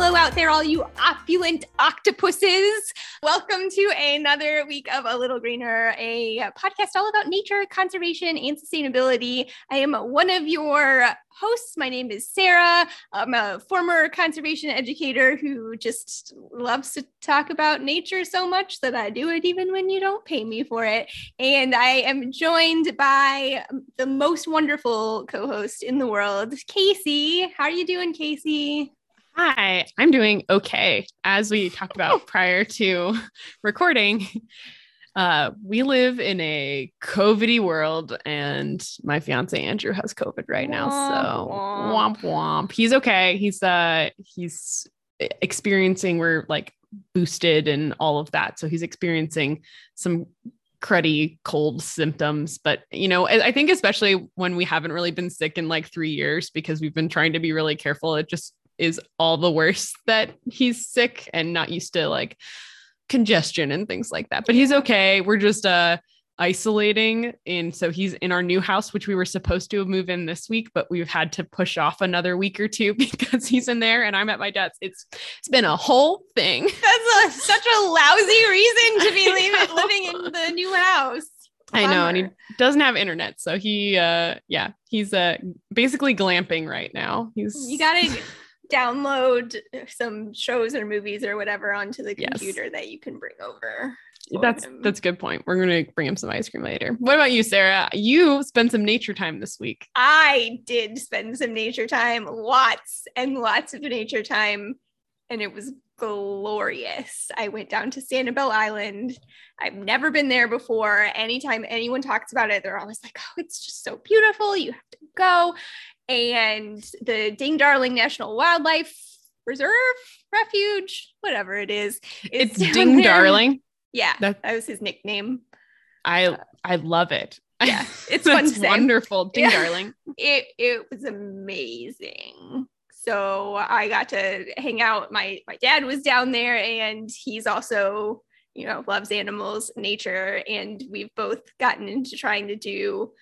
Hello out there, all you opulent octopuses. Welcome to another week of A Little Greener, a podcast all about nature, conservation, and sustainability. I am one of your hosts. My name is Sara. I'm a former conservation educator who just loves to talk about nature so much that I do it even when you don't pay me for it. And I am joined by the most wonderful co host in the world, Casey. How are you doing, Casey? Hi, I'm doing okay. As we talked about prior to recording, uh, we live in a COVIDy world, and my fiance Andrew has COVID right now. So womp womp. He's okay. He's uh he's experiencing we're like boosted and all of that. So he's experiencing some cruddy cold symptoms but you know I, I, think especially when we haven't really been sick in like three years because we've been trying to be really careful it just is all the worse that he's sick and not used to like congestion and things like that. But he's okay. We're just uh isolating. And so he's in our new house which we were supposed to move in this week but we've had to push off another week or two because he's in there and i'm at my dad's it's it's been a whole thing. That's a, such a lousy reason to be leaving, living in the new house. I know, and he doesn't have internet, so he, uh, yeah, he's uh basically glamping right now. He's you gotta download some shows or movies or whatever onto the computer yes. that you can bring over. That's him. that's a good point. We're gonna bring him some ice cream later. What about you, Sara? You spent some nature time this week. I did spend some nature time, lots and lots of nature time, and it was glorious. I went down to Sanibel Island. I've never been there before. Anytime anyone talks about it, they're always like, oh, it's just so beautiful. You have to go and the Ding Darling National Wildlife Reserve, Refuge, whatever it is. It's Ding there. Darling. Yeah, that, that was his nickname. I uh, I love it. Yeah, it's fun wonderful, Ding yeah. Darling. It it was amazing. So I got to hang out. My my dad was down there, and he's also you know loves animals, nature, and we've both gotten into trying to do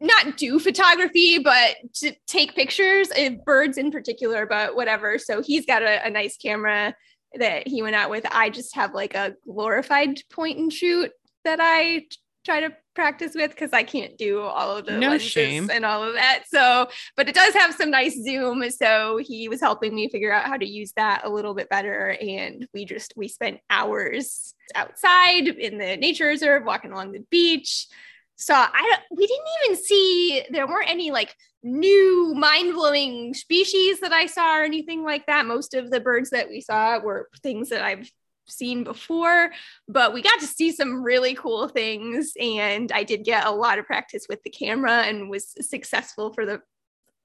not do photography, but to take pictures of birds in particular, but whatever. So he's got a, a nice camera that he went out with. I just have like a glorified point and shoot that I try to practice with because I can't do all of the no lenses shame. and all of that. So, but it does have some nice zoom. So he was helping me figure out how to use that a little bit better. And we just we spent hours outside in the nature reserve, walking along the beach, so I we didn't even see there weren't any like new mind-blowing species that I saw or anything like that. Most of the birds that we saw were things that I've seen before, but we got to see some really cool things and I did get a lot of practice with the camera and was successful for the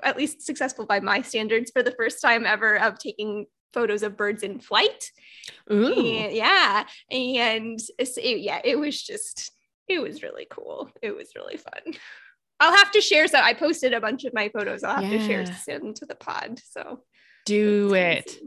at least successful by my standards for the first time ever of taking photos of birds in flight. Ooh. And, yeah, and it, yeah, it was just it was really cool. It was really fun. I'll have to share some. I posted a bunch of my photos. I'll have yeah. to share some to the pod. So do it.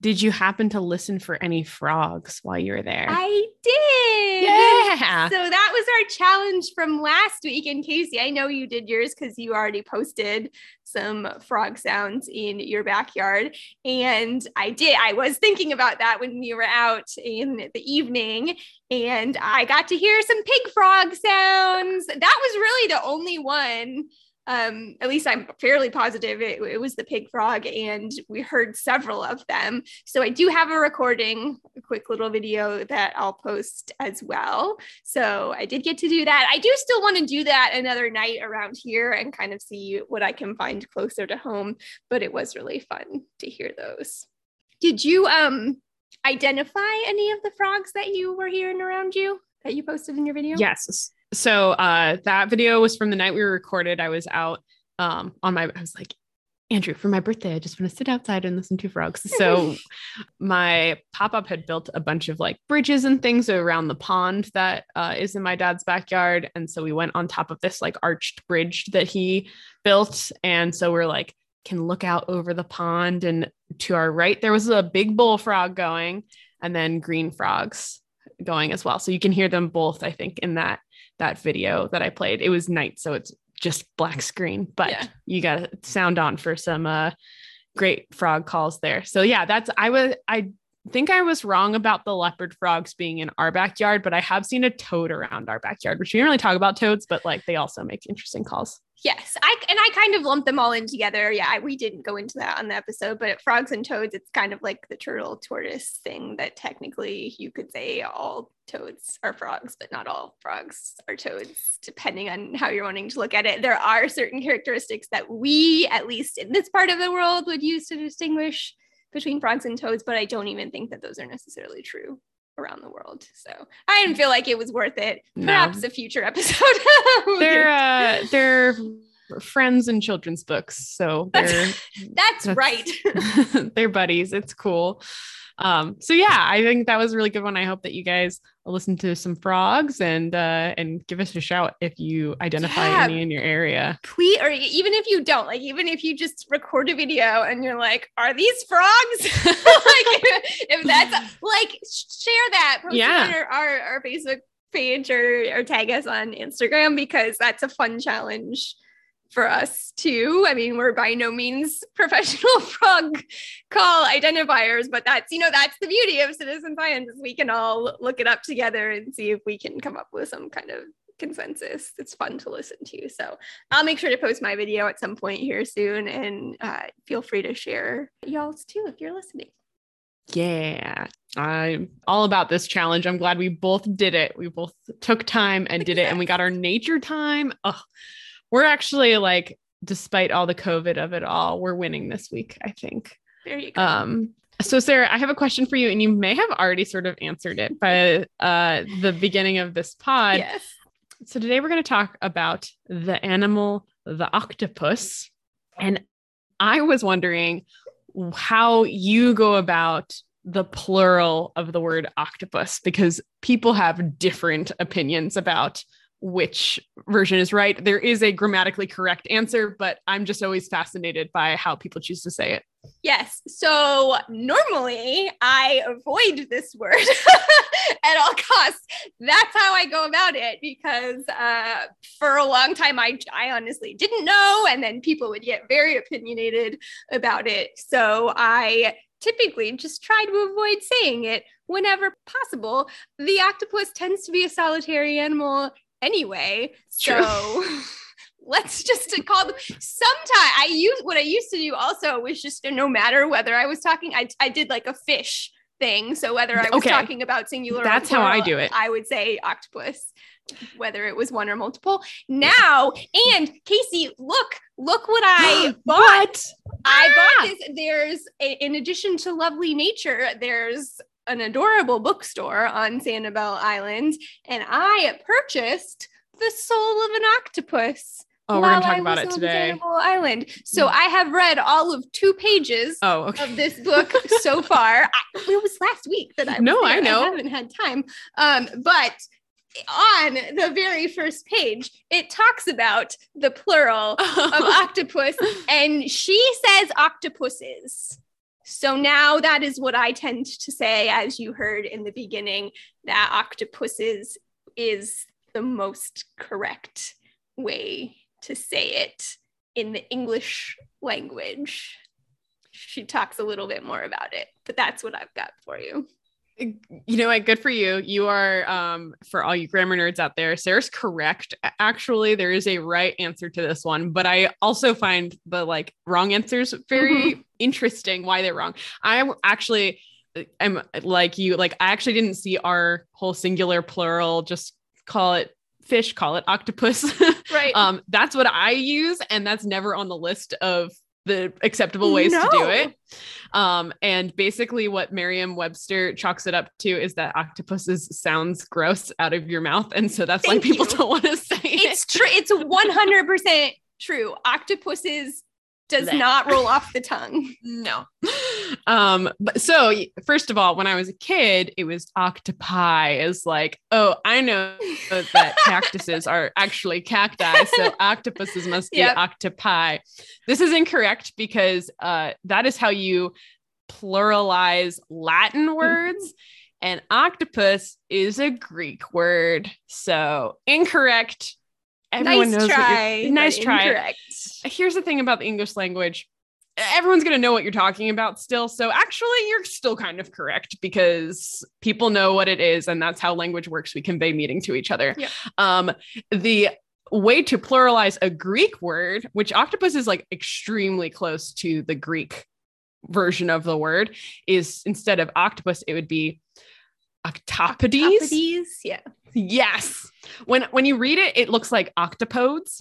Did you happen to listen for any frogs while you were there? I did. Yeah. So that was our challenge from last week. And Casey, I know you did yours because you already posted some frog sounds in your backyard. And I did. I was thinking about that when we were out in the evening. And I got to hear some pig frog sounds. That was really the only one um, at least I'm fairly positive it, it, was the pig frog, and we heard several of them. So I do have a recording, a quick little video that I'll post as well. So I did get to do that. I do still want to do that another night around here and kind of see what I can find closer to home, but it was really fun to hear those. Did you um identify any of the frogs that you were hearing around you that you posted in your video? Yes so uh that video was from the night we were recorded. I was out um on my I was like, Andrew, for my birthday, I just want to sit outside and listen to frogs. So my pop-up had built a bunch of like bridges and things around the pond that uh, is in my dad's backyard. And so we went on top of this like arched bridge that he built. And so we're like, can look out over the pond. And to our right, there was a big bullfrog going and then green frogs going as well. So you can hear them both, I think, in that that video that I played. It was night, so it's just black screen, but yeah. you got to sound on for some uh great frog calls there. So yeah, that's I was I think I was wrong about the leopard frogs being in our backyard, but I have seen a toad around our backyard, which we didn't really talk about toads, but like they also make interesting calls. Yes, I and I kind of lumped them all in together. Yeah, I, we didn't go into that on the episode, but frogs and toads, it's kind of like the turtle tortoise thing that technically you could say all toads are frogs, but not all frogs are toads, depending on how you're wanting to look at it. There are certain characteristics that we, at least in this part of the world, would use to distinguish between frogs and toads, but I don't even think that those are necessarily true around the world. So I didn't feel like it was worth it. Perhaps no. a future episode. they're uh, they're friends in children's books, so they're that's, that's, that's right. they're buddies. It's cool. Um, so yeah, I think that was a really good one. I hope that you guys listen to some frogs and uh and give us a shout if you identify yeah. any in your area. Please, or even if you don't, like even if you just record a video and you're like, are these frogs? like if that's like share that, post yeah. Our, our, our Facebook page or, or tag us on Instagram because that's a fun challenge for us too. I mean, we're by no means professional frog call identifiers, but that's, you know, that's the beauty of citizen science is we can all look it up together and see if we can come up with some kind of consensus. It's fun to listen to. So I'll make sure to post my video at some point here soon and uh, feel free to share y'all's too if you're listening. Yeah, I'm all about this challenge. I'm glad we both did it. We both took time and did it, and we got our nature time. Oh, we're actually like, despite all the COVID of it all, we're winning this week, I think. There you go. Um, so Sara, I have a question for you, and you may have already sort of answered it by uh, the beginning of this pod. Yes. So today we're going to talk about the animal, the octopus. And I was wondering how you go about the plural of the word octopus because people have different opinions about which version is right. There is a grammatically correct answer, but I'm just always fascinated by how people choose to say it. Yes. So normally I avoid this word at all costs. That's how I go about it because uh, for a long time I, I honestly didn't know. And then people would get very opinionated about it. So I typically just try to avoid saying it whenever possible. The octopus tends to be a solitary animal anyway. So let's just call them sometime I use what I used to do also was just no matter whether I was talking, I, I did like a fish thing. So whether I was okay. talking about singular, that's plural, how I do it. I would say octopus, whether it was one or multiple. Now, and Casey, look, look what I bought. I ah! bought this. There's in addition to lovely nature, there's an adorable bookstore on Sanibel Island, and I purchased the soul of an octopus. Oh, we're gonna talk about it today. Sanibel Island. So I have read all of two pages oh, okay. of this book so far. I, it was last week that I no, there. I know. I haven't had time. Um, but on the very first page, it talks about the plural of octopus, and she says octopuses. So now that is what I tend to say, as you heard in the beginning, that octopuses is the most correct way to say it in the English language. She talks a little bit more about it, but that's what I've got for you you know what good for you. You are um for all you grammar nerds out there sara's correct actually there is a right answer to this one but i also find the like wrong answers very mm-hmm. interesting why they're wrong. I actually am like you like i actually didn't see our whole singular plural just call it fish call it octopus. Right. Um that's what i use and that's never on the list of the acceptable ways no. to do it. Um, and basically, what Merriam Webster chalks it up to is that octopuses sounds gross out of your mouth. And so that's Thank why people you. don't want to say it's it. true. It's 100% true. Octopuses does not roll off the tongue. No. Um, but so first of all, when I was a kid, it was octopi is like, oh, I know that cactuses are actually cacti, so octopuses must be yep. octopi. This is incorrect because uh, that is how you pluralize Latin words. and octopus is a Greek word. So incorrect everyone nice knows try, nice try. Incorrect. Here's the thing about the English language. everyone's going to know what you're talking about still. So actually, you're still kind of correct because people know what it is, and that's how language works. We convey meaning to each other. Yeah. Um, the way to pluralize a Greek word, which octopus is like extremely close to the Greek version of the word, is instead of octopus, it would be octopodes. Octopodes, yeah. Yes. When when you read it, it looks like octopodes.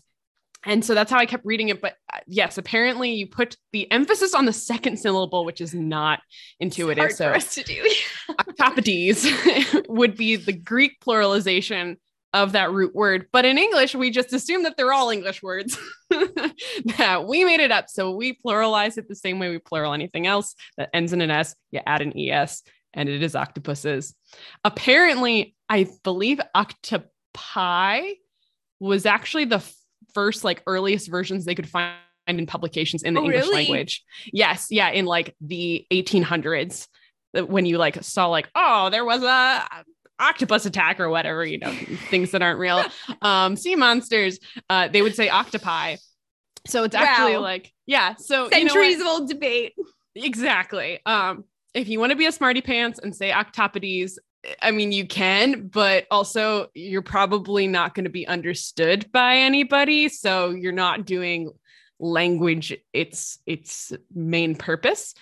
And so that's how I kept reading it. But uh, yes, apparently you put the emphasis on the second syllable, which is not intuitive. So for us to do. octopodes would be the Greek pluralization of that root word. But in English, we just assume that they're all English words. that we made it up. So we pluralize it the same way we plural anything else that ends in an S. You add an ES, and it is octopuses. Apparently, I believe octopi was actually the first, like, earliest versions they could find in publications in the Oh, English really? language. Yes. Yeah. In like the 1800s, when you like saw, like, oh, there was a octopus attack or whatever, you know, things that aren't real, um, sea monsters, uh, they would say octopi. So it's actually Wow. like, yeah. So you know? Centuries old debate. Exactly. Um, if you want to be a smarty pants and say octopodes, I mean, you can, but also you're probably not going to be understood by anybody. So you're not doing language its its main purpose.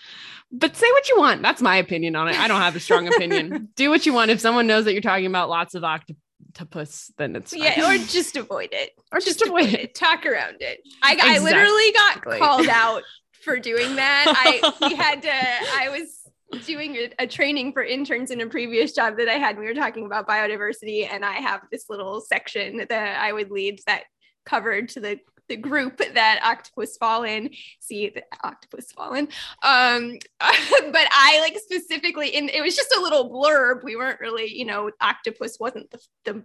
But say what you want. That's my opinion on it. I don't have a strong opinion. Do what you want. If someone knows that you're talking about lots of octopus, then it's fine. Yeah, or just avoid it. or just avoid it. Talk around it. I, I literally got called out for doing that. I we had to. I was doing a, a training for interns in a previous job that I had. We were talking about biodiversity, and I have this little section that I would lead that covered to the the group that octopus fallen see the octopus fallen um but i like specifically in it was just a little blurb we weren't really you know octopus wasn't the, the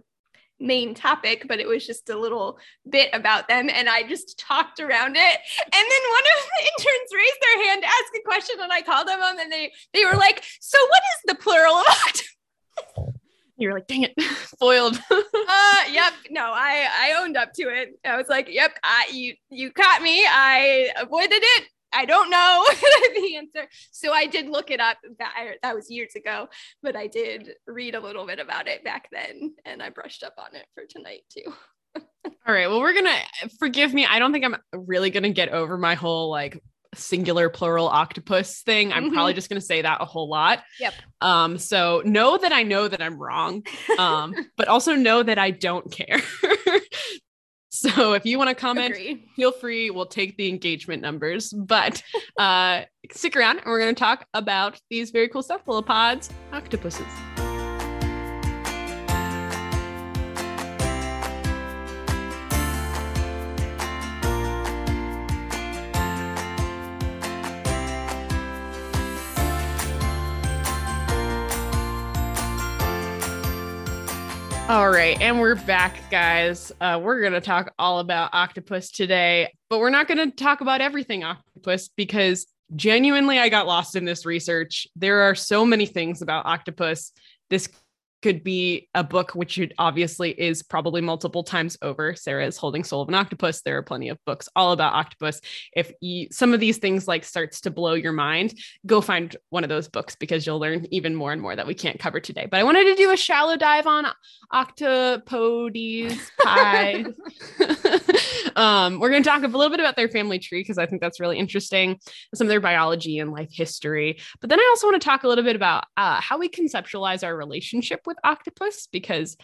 main topic but it was just a little bit about them and i just talked around it. And then one of the interns raised their hand to ask a question and i called them um, and they they were like so what is the plural of octopus? You're like, dang it, foiled. uh yep. No i i owned up to it. I was like yep i you you caught me. I avoided it i don't know the answer so i did look it up that, that was years ago but i did read a little bit about it back then and i brushed up on it for tonight too All right. Well, we're gonna forgive me. I don't think I'm really gonna get over my whole like singular plural octopus thing. I'm Mhm. probably just gonna say that a whole lot. Yep. Um, so know that I know that I'm wrong. Um, but also know that I don't care. So if you want to comment, Agree. feel free. We'll take the engagement numbers. But uh stick around and we're gonna talk about these very cool cephalopods, octopuses. All right, and we're back, guys. Uh, we're going to talk all about octopus today, but we're not going to talk about everything octopus because genuinely, I got lost in this research. There are so many things about octopus. This could be a book, which it obviously is probably multiple times over. Sara is holding Soul of an Octopus. There are plenty of books all about octopus. If you, some of these things like starts to blow your mind, go find one of those books because you'll learn even more and more that we can't cover today. But I wanted to do a shallow dive on octopodes pie. um, we're going to talk a little bit about their family tree because I think that's really interesting, some of their biology and life history. But then I also want to talk a little bit about uh, how we conceptualize our relationship with octopus because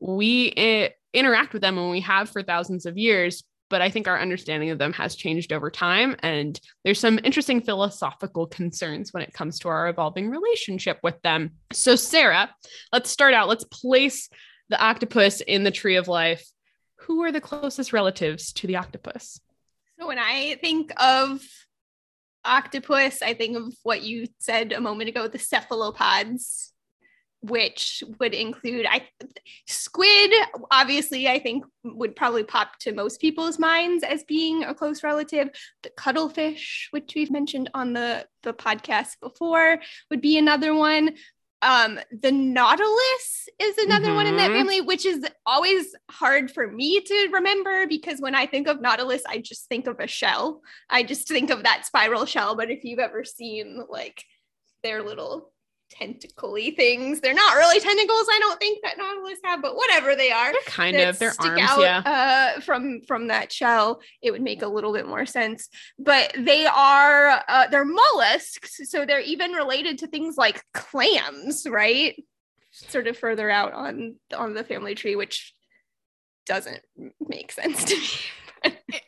we interact with them and we have for thousands of years. But I think our understanding of them has changed over time. And there's some interesting philosophical concerns when it comes to our evolving relationship with them. So, Sara, let's start out. Let's place the octopus in the tree of life. Who are the closest relatives to the octopus? So when I think of octopus, I think of what you said a moment ago, the cephalopods, which would include I squid, obviously, I think would probably pop to most people's minds as being a close relative. The cuttlefish, which we've mentioned on the, the podcast before, would be another one. Um, the nautilus is another one in that Mhm. family, which is always hard for me to remember because when I think of nautilus, I just think of a shell. I just think of that spiral shell. But if you've ever seen like their little tentacly things, they're not really tentacles. I don't think that nautilus have, but whatever they are They're kind of their arms, out yeah. uh, from from that shell, it would make a little bit more sense. But they are uh, they're mollusks, so they're even related to things like clams, right? Sort of further out on on the family tree, which doesn't make sense to me.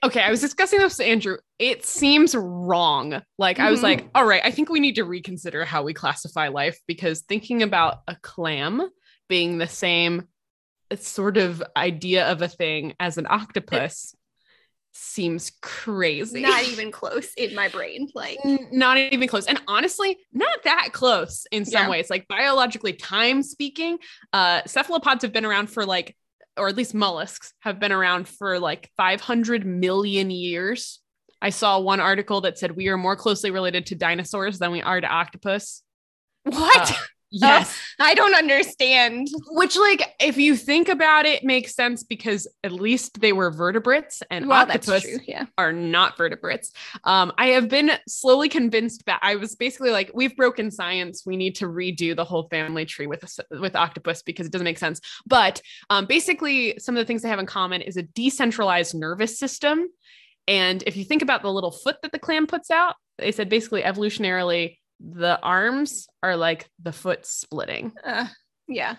Okay, I was discussing this with Andrew. It seems wrong. Like I was Mhm. like, all right, I think we need to reconsider how we classify life because thinking about a clam being the same sort of idea of a thing as an octopus seems crazy. Not even close in my brain. Like not even close and honestly not that close in some Yeah. ways like biologically time speaking uh cephalopods have been around for like or at least mollusks have been around for like 500 million years i saw one article that said we are more closely related to dinosaurs than we are to octopus what? Uh, yes I don't understand. which like if you think about it makes sense because at least they were vertebrates and Well, octopus true. Yeah. are not vertebrates. Um, I have been slowly convinced that I was basically like, we've broken science. We need to redo the whole family tree with with octopus because it doesn't make sense. But um, basically, some of the things they have in common is a decentralized nervous system. And if you think about the little foot that the clam puts out, they said basically evolutionarily, the arms are like the foot splitting. Uh, yeah.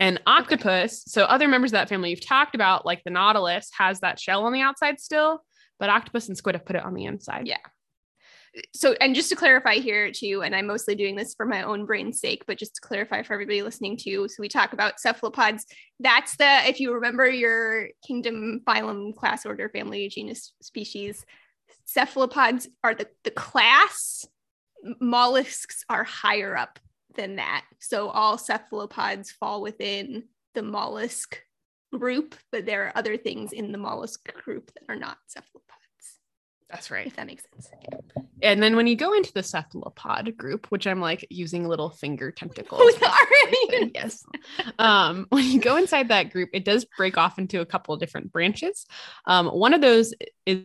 And octopus, so other members of that family you've talked about, like the nautilus, has that shell on the outside still, but octopus and squid have put it on the inside. Yeah. so and just to clarify here too and i'm mostly doing this for my own brain's sake but just to clarify for everybody listening too so we talk about cephalopods that's the if you remember your kingdom phylum class order family genus species cephalopods are the, the class mollusks are higher up than that so all cephalopods fall within the mollusk group but there are other things in the mollusk group that are not cephalopods That's right. if that makes sense And then when you go into the cephalopod group, which I'm like using little finger tentacles. With yes. Um, when you go inside that group, it does break off into a couple of different branches. Um, one of those is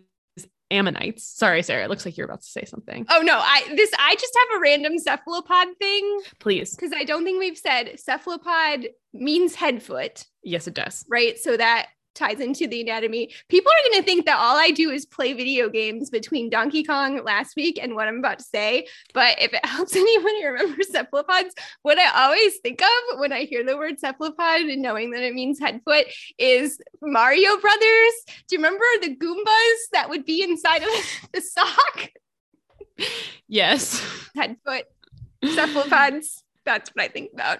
ammonites. Sorry, Sara. It looks like you're about to say something. Oh no, I this I just have a random cephalopod thing Please. because I don't think we've said cephalopod means head foot, Yes, it does. right? So that ties into the anatomy. People are going to think that all I do is play video games between Donkey Kong last week and what I'm about to say. But if it helps anybody remember cephalopods, what I always think of when I hear the word cephalopod and knowing that it means head foot is Mario Brothers. Do you remember the Goombas that would be inside of the sock? Yes. Head foot, cephalopods. That's what I think about.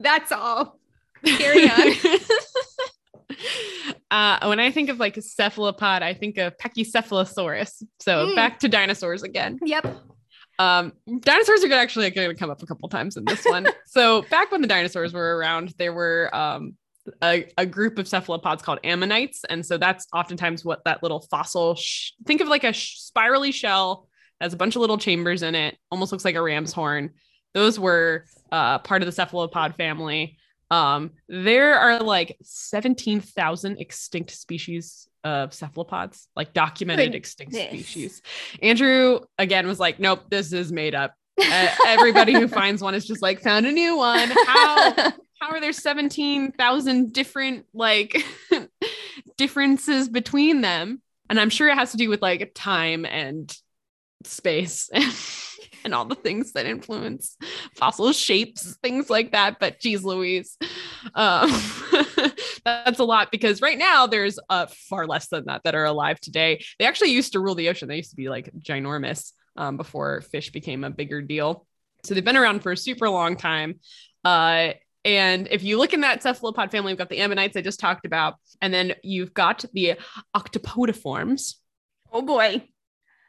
That's all. Carry on. uh, when I think of like a cephalopod, I think of Pachycephalosaurus. So Mm. back to dinosaurs again. Yep. Um, dinosaurs are actually going to come up a couple times in this one. so back when the dinosaurs were around, there were um, a, a group of cephalopods called ammonites, and so that's oftentimes what that little fossil. Sh- think of like a sh- spirally shell has a bunch of little chambers in it, almost looks like a ram's horn. Those were uh, part of the cephalopod family. Um, there are like 17,000 extinct species of cephalopods, like documented extinct species. Andrew again was like, nope, this is made up. Uh, everybody who finds one is just like found a new one. How how are there 17,000 different like differences between them? And I'm sure it has to do with like time and space and, all the things that influence fossil shapes, things like that. But geez, Louise, um, that's a lot because right now there's uh, far less than that that are alive today. They actually used to rule the ocean. They used to be like ginormous um, before fish became a bigger deal. So they've been around for a super long time. Uh, and if you look in that cephalopod family, we've got the ammonites I just talked about, and then you've got the octopodiforms. oh boy.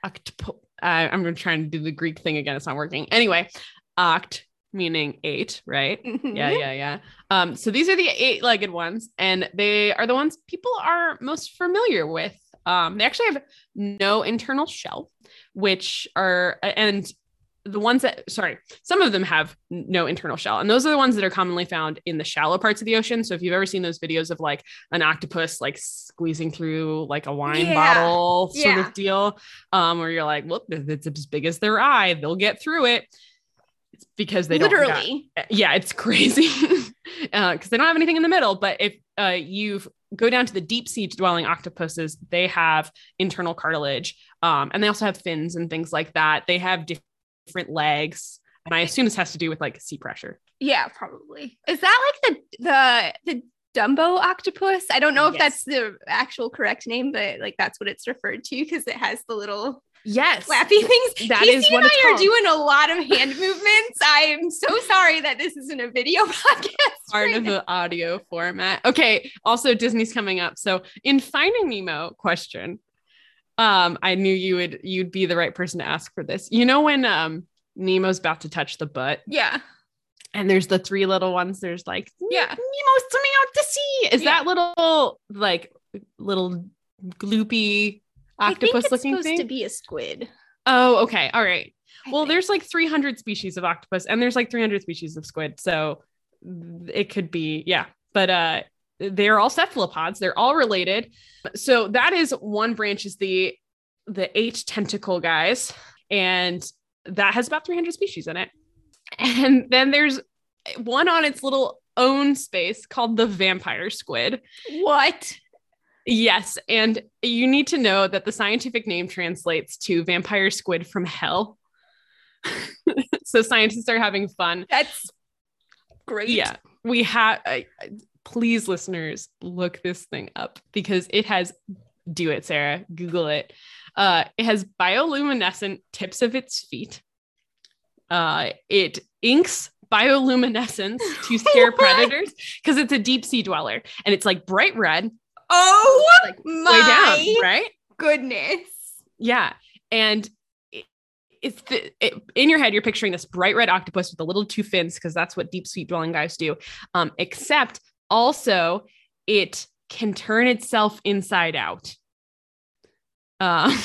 Octopo- uh, I'm trying to do the Greek thing again. It's not working. Anyway, oct meaning eight, right? Mm-hmm. Yeah, yeah, yeah. Um, so these are the eight-legged ones, and they are the ones people are most familiar with. Um, they actually have no internal shell, which are and the ones that sorry some of them have no internal shell and those are the ones that are commonly found in the shallow parts of the ocean so if you've ever seen those videos of like an octopus like squeezing through like a wine Yeah. bottle sort Yeah. of deal um where you're like well it's as big as their eye they'll get through it it's because they Literally. yeah it's crazy because they don't have anything in the middle but if uh, you go down to the deep sea dwelling octopuses they have internal cartilage um, and they also have fins and things like that they have diff- different legs and i assume this has to do with like sea pressure Yeah, probably. Is that like the the the Dumbo octopus? I don't know if Yes. that's the actual correct name, but like that's what it's referred to because it has the little yes flappy things. That Casey is what and I are doing a lot of hand movements. I am so sorry that this isn't a video podcast. part right of now. the audio format. Okay. Also, Disney's coming up. So in Finding Nemo question, um, I knew you would you'd be the right person to ask for this. You know when um Nemo's about to touch the butt Yeah. and there's the three little ones, there's like Yeah. Nemo's swimming out to sea. Is Yeah. that little like little gloopy octopus it's looking supposed thing? to be a squid. oh, okay. All right. I Well, think. there's like 300 species of octopus and there's like 300 species of squid. So it could be, yeah. But uh they're all cephalopods. They're all related. So that is one branch is the the eight tentacle guys and that has about 300 species in it. And then there's one on its little own space called the vampire squid. what? Yes, and you need to know that the scientific name translates to vampire squid from hell. so scientists are having fun. That's great. Yeah, we have. I- please, listeners, look this thing up because it has. Do it, Sara. Google it. Uh, it has bioluminescent tips of its feet. Uh, it inks bioluminescence to scare predators because it's a deep sea dweller and it's like bright red, Oh like my way down, right? goodness. Yeah. And it, it's the, it, in your head, you're picturing this bright red octopus with the little two fins, because that's what deep sea dwelling guys do. Um, except also it can turn itself inside out. Uh,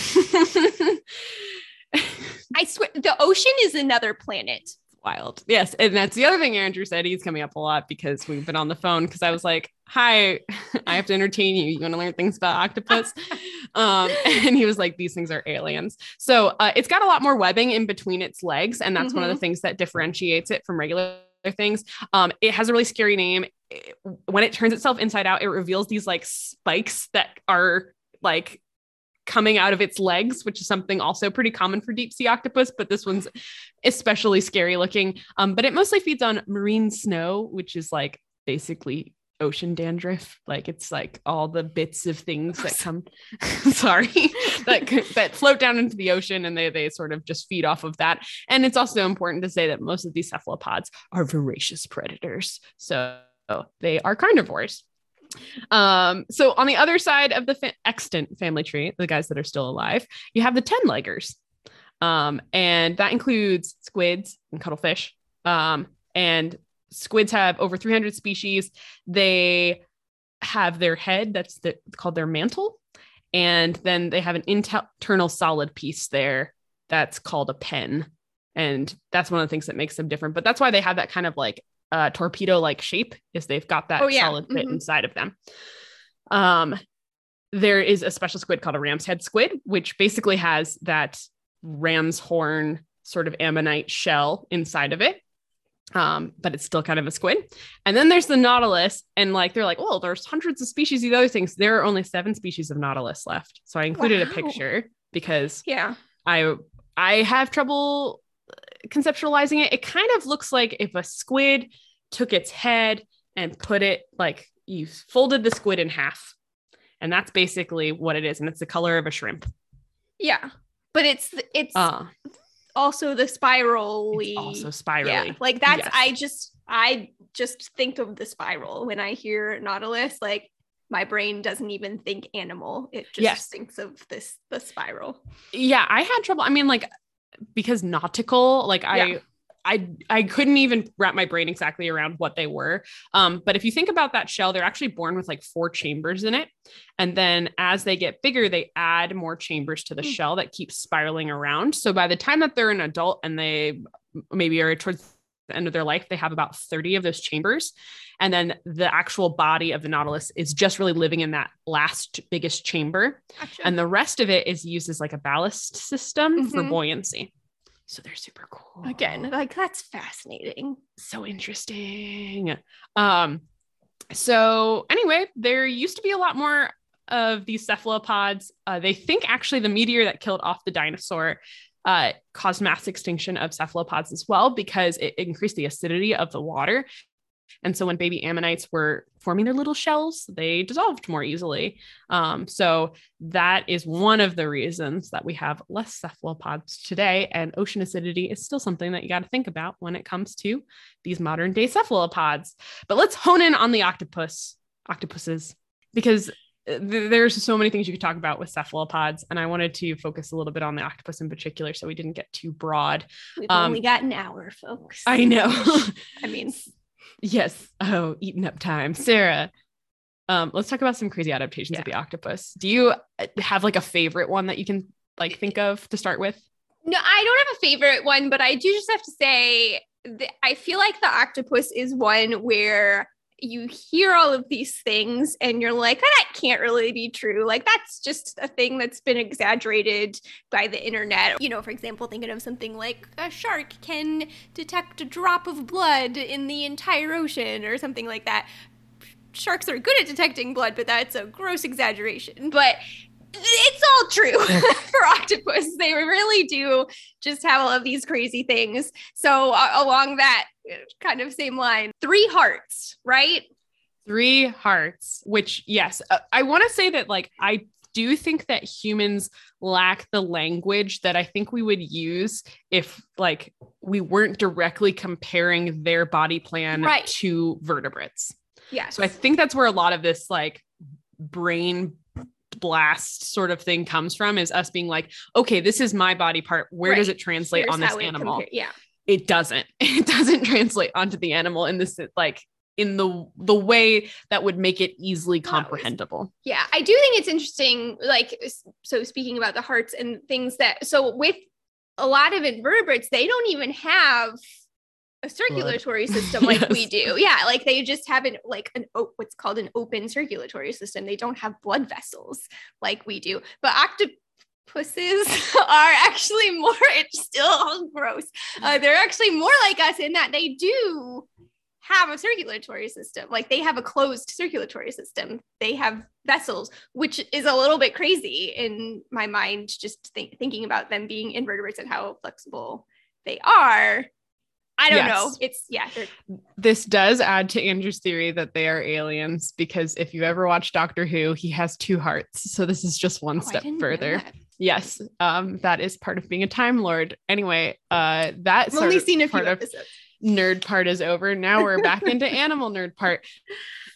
I swear the ocean is another planet. wild. Yes. And that's the other thing Andrew said. He's coming up a lot because we've been on the phone because I was like, hi, I have to entertain you. You want to learn things about octopus? um, and he was like, these things are aliens. So uh, it's got a lot more webbing in between its legs. And that's one of the things that differentiates it from regular things. Um, it has a really scary name. It- when it turns itself inside out, it reveals these like spikes that are like coming out of its legs, which is something also pretty common for deep sea octopus, but this one's especially scary looking. Um, but it mostly feeds on marine snow, which is like basically ocean dandruff. Like it's like all the bits of things that come, sorry, that that float down into the ocean, and they they sort of just feed off of that. And it's also important to say that most of these cephalopods are voracious predators, so they are carnivores. Um, so on the other side of the fa- extant family tree, the guys that are still alive, you have the 10 leggers. Um, and that includes squids and cuttlefish. Um, and squids have over 300 species. They have their head, that's the, called their mantle. And then they have an inter- internal solid piece there that's called a pen. And that's one of the things that makes them different. But that's why they have that kind of like uh, torpedo like shape, is they've got that Oh, yeah. solid bit Mhm. inside of them. Um, there is a special squid called a ram's head squid, which basically has that ram's horn sort of ammonite shell inside of it. Um, but it's still kind of a squid. And then there's the nautilus, and like they're like, oh, there's hundreds of species of other things. There are only seven species of nautilus left. So I included a picture because Yeah. I I have trouble conceptualizing it. It kind of looks like if a squid took its head and put it like you folded the squid in half. And that's basically what it is. And it's the color of a shrimp. Yeah. But it's it's Uh, also the spiral it's also spirally. Yeah. Like that's Yes. I just I just think of the spiral when I hear Nautilus like my brain doesn't even think animal. It just Yes. thinks of this the spiral. yeah i had trouble i mean like because nautical like i Yeah. I I couldn't even wrap my brain exactly around what they were. Um, but if you think about that shell, they're actually born with like four chambers in it, and then as they get bigger, they add more chambers to the mm. shell that keeps spiraling around. So by the time that they're an adult and they maybe are towards the end of their life, they have about 30 of those chambers. And then the actual body of the Nautilus is just really living in that last biggest chamber. Gotcha. And the rest of it is used as like a ballast system mm-hmm. for buoyancy. So they're super cool. Again, like that's fascinating. So interesting. Um, so anyway, there used to be a lot more of these cephalopods. Uh, they think actually the meteor that killed off the dinosaur uh, caused mass extinction of cephalopods as well because it increased the acidity of the water and so when baby ammonites were forming their little shells, they dissolved more easily. Um, so that is one of the reasons that we have less cephalopods today. And ocean acidity is still something that you got to think about when it comes to these modern day cephalopods. But let's hone in on the octopus, octopuses, because there's so many things you could talk about with cephalopods and i wanted to focus a little bit on the octopus in particular so we didn't get too broad we've um, only got an hour folks i know i mean Yes. Oh, eating up time. Sara, um, let's talk about some crazy adaptations yeah. of the octopus. Do you uh, have like a favorite one that you can like think of to start with? No, I don't have a favorite one, but I do just have to say I feel like the octopus is one where you hear all of these things and you're like, oh, that can't really be true. Like, that's just a thing that's been exaggerated by the internet. You know, for example, thinking of something like a shark can detect a drop of blood in the entire ocean or something like that. Sharks are good at detecting blood, but that's a gross exaggeration. But it's all true for octopus. They really do just have all of these crazy things. So uh, along that kind of same line, three hearts, right? Three hearts, which yes, uh, I want to say that like I do think that humans lack the language that I think we would use if like we weren't directly comparing their body plan right. to vertebrates. Yeah. So I think that's where a lot of this like brain blast sort of thing comes from is us being like, okay, this is my body part. Where right. does it translate Here's on this animal? yeah. It doesn't. It doesn't translate onto the animal in this like in the the way that would make it easily comprehensible. Yeah, I do think it's interesting like so speaking about the hearts and things that so with a lot of invertebrates they don't even have a circulatory Blood. system like yes. we do. Yeah, like they just have an like an what's called an open circulatory system. They don't have blood vessels like we do. But octopuses are actually more. It's still gross. Uh, they're actually more like us in that they do have a circulatory system. Like they have a closed circulatory system. They have vessels, which is a little bit crazy in my mind, just th- thinking about them being invertebrates and how flexible they are. I don't yes. know. It's yeah. This does add to Andrew's theory that they are aliens because if you ever watch Doctor Who, he has two hearts. So this is just one oh, step further. Yes, um, that is part of being a Time Lord. Anyway, uh, that I've only seen a few episodes. Nerd part is over. Now we're back into animal nerd part.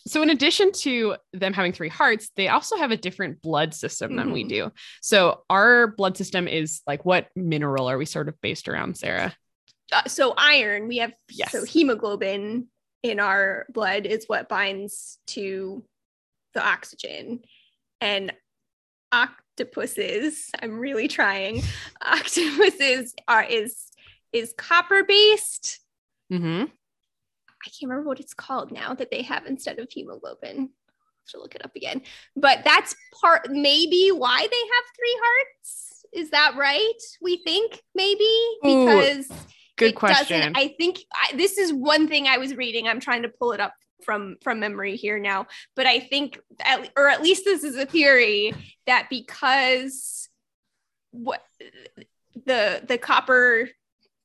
So, in addition to them having three hearts, they also have a different blood system than mm-hmm. we do. So, our blood system is like what mineral are we sort of based around, Sara? uh, so iron we have yes. so hemoglobin in our blood is what binds to the oxygen and octopuses i'm really trying octopuses are is is copper based mm-hmm. i can't remember what it's called now that they have instead of hemoglobin to look it up again but that's part maybe why they have three hearts is that right we think maybe because Ooh Good question. I think I, this is one thing I was reading. I'm trying to pull it up from from memory here now, but I think, at, or at least this is a theory that because what the the copper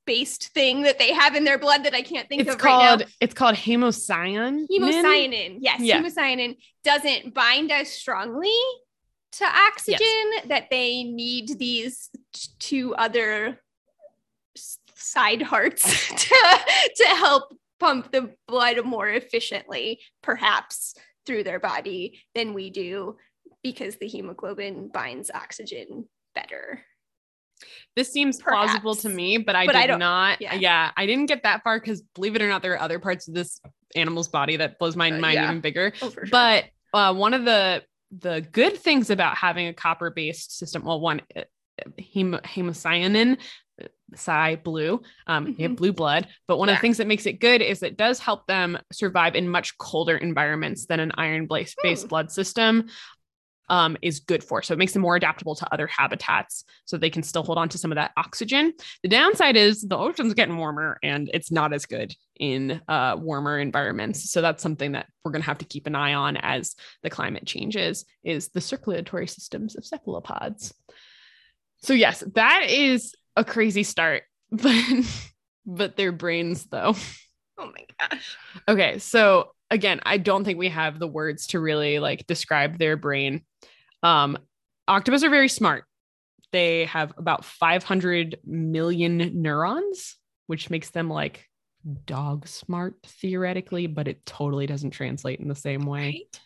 based thing that they have in their blood that I can't think it's of called, right now. It's called hemocyanin. Hemocyanin. Yes, yeah. hemocyanin doesn't bind as strongly to oxygen yes. that they need these two other side hearts to, to help pump the blood more efficiently, perhaps through their body than we do because the hemoglobin binds oxygen better. This seems plausible to me, but I But did don't- yeah. Yeah. I didn't get that far because believe it or not, there are other parts of this animal's body that blows my Uh, mind yeah. even bigger. Oh, sure. But uh, one of the the good things about having a copper based system, well, one uh, hem- hemocyanin, Psy blue, um, Mhm. blue blood. But one of the things that makes it good is it does help them survive in much colder environments than an iron based based Hmm. blood system um, is good for. So it makes them more adaptable to other habitats so they can still hold on to some of that oxygen. The downside is the ocean's getting warmer and it's not as good in uh, warmer environments. So that's something that we're going to have to keep an eye on as the climate changes is the circulatory systems of cephalopods. So yes, that is a crazy start, but but their brains though. oh my gosh. Okay, so again, I don't think we have the words to really like describe their brain. Um, octopus are very smart. They have about 500 million neurons, which makes them like dog smart theoretically, but it totally doesn't translate in the same way. Right.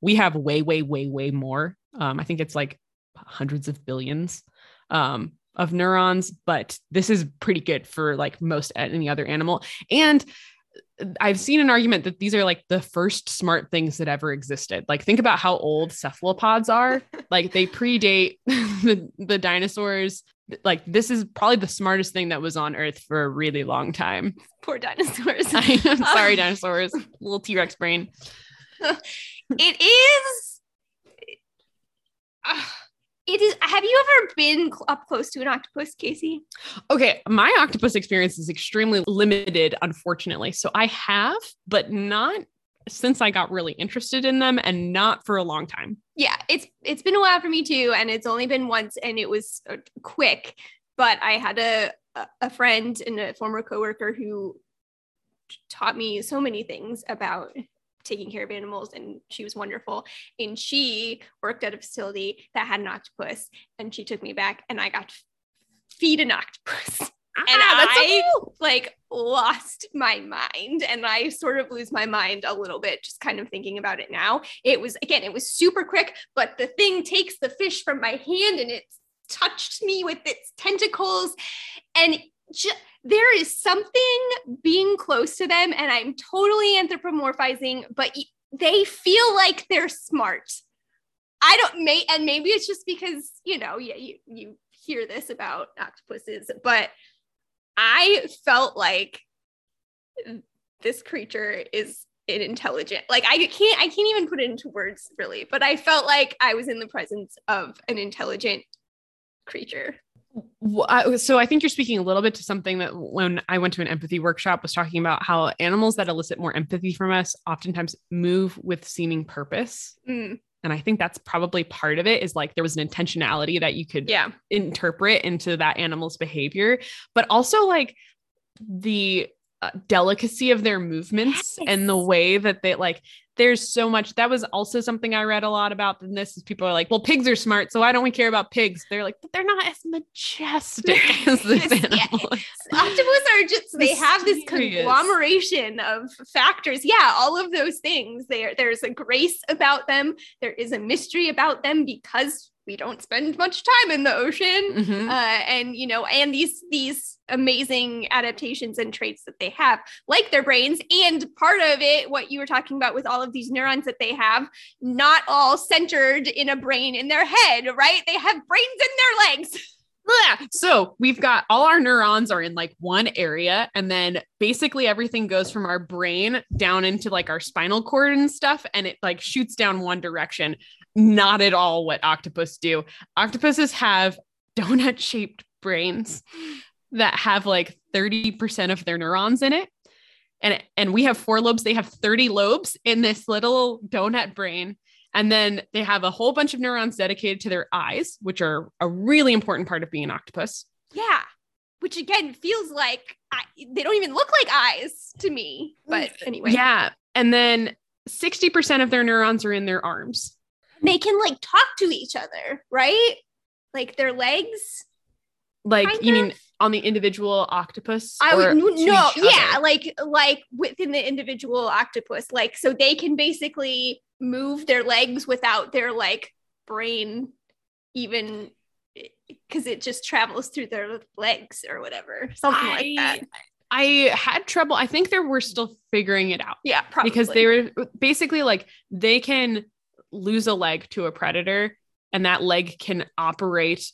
We have way, way, way, way more. Um, I think it's like hundreds of billions um, of neurons, but this is pretty good for like most any other animal. And I've seen an argument that these are like the first smart things that ever existed. Like think about how old cephalopods are. like they predate the, the dinosaurs. Like this is probably the smartest thing that was on Earth for a really long time. Poor dinosaurs. I'm sorry, dinosaurs. Little T-Rex brain. it is Ah, it is have you ever been up close to an octopus casey Okay, my octopus experience is extremely limited, unfortunately. So I have, but not since I got really interested in them and not for a long time. yeah it's it's been a while for me too and it's only been once and it was uh, quick but i had a- a friend and a former coworker who taught me so many things about taking care of animals and she was wonderful and she worked at a facility that had an octopus and she took me back and i got to feed an octopus and Ah, so I cool. like lost my mind and I sort of lose my mind a little bit just kind of thinking about it now. It was again, it was super quick, but the thing takes the fish from my hand and it touched me with its tentacles and ju- there is something being close to them and I'm totally anthropomorphizing, but they feel like they're smart. I don't may and maybe it's just because, you know, yeah, you you hear this about octopuses, but I felt like this creature is intelligent. Like I can't I can't even put it into words really, but I felt like I was in the presence of an intelligent creature. So I think you're speaking a little bit to something that when I went to an empathy workshop was talking about how animals that elicit more empathy from us oftentimes move with seeming purpose. Mm, And I think that's probably part of it is like there was an intentionality that you could yeah. interpret into that animal's behavior, but also like the uh, delicacy of their movements and the way that they like. There's so much. That was also something I read a lot about. And this is people are like, well, pigs are smart, so why don't we care about pigs? They're like, but they're not as majestic as this Yeah. animal. Octopus are just they have this conglomeration of factors. Yeah, all of those things. There there's a grace about them. There is a mystery about them because we don't spend much time in the ocean. Mhm. uh, and you know and these these amazing adaptations and traits that they have like their brains and part of it what you were talking about with all of these neurons that they have not all centered in a brain in their head right they have brains in their legs. So we've got all our neurons are in like one area, and then basically everything goes from our brain down into like our spinal cord and stuff, and it like shoots down one direction. Not at all what octopus do. Octopuses have donut shaped brains that have like 30% of their neurons in it. And, and we have four lobes. They have 30 lobes in this little donut brain. And then they have a whole bunch of neurons dedicated to their eyes, which are a really important part of being an octopus. yeah which again feels like I, they don't even look like eyes to me but mm, anyway Yeah. And then 60% of their neurons are in their arms. They can like talk to each other right like their legs Like, Kind you mean on the individual octopus? I would no, yeah, like like within the individual octopus, like so they can basically move their legs without their like brain even because it just travels through their legs or whatever, something I, like that. I had trouble. I think they were still figuring it out Yeah, probably because they were basically like they can lose a leg to a predator and that leg can operate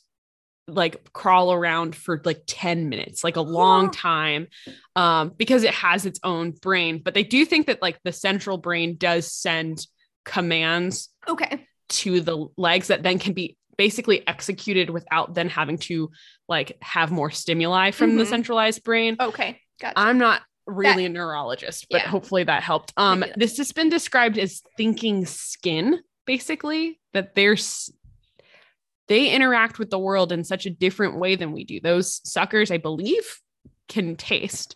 like crawl around for like 10 minutes like a long time um because it has its own brain but they do think that like the central brain does send commands okay. to the legs that then can be basically executed without then having to like have more stimuli from the Mhm. centralized brain Okay, gotcha. I'm not really a neurologist, but Yeah. hopefully that helped. Um, that- this has been described as thinking skin, basically, that there's they interact with the world in such a different way than we do. Those suckers, I believe, can taste.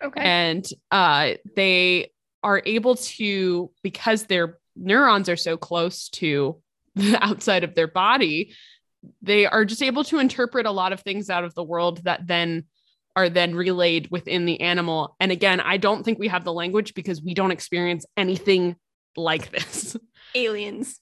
okay. And uh they are able to, because their neurons are so close to the outside of their body, they are just able to interpret a lot of things out of the world that then are then relayed within the animal. And again, I don't think we have the language because we don't experience anything like this. Aliens.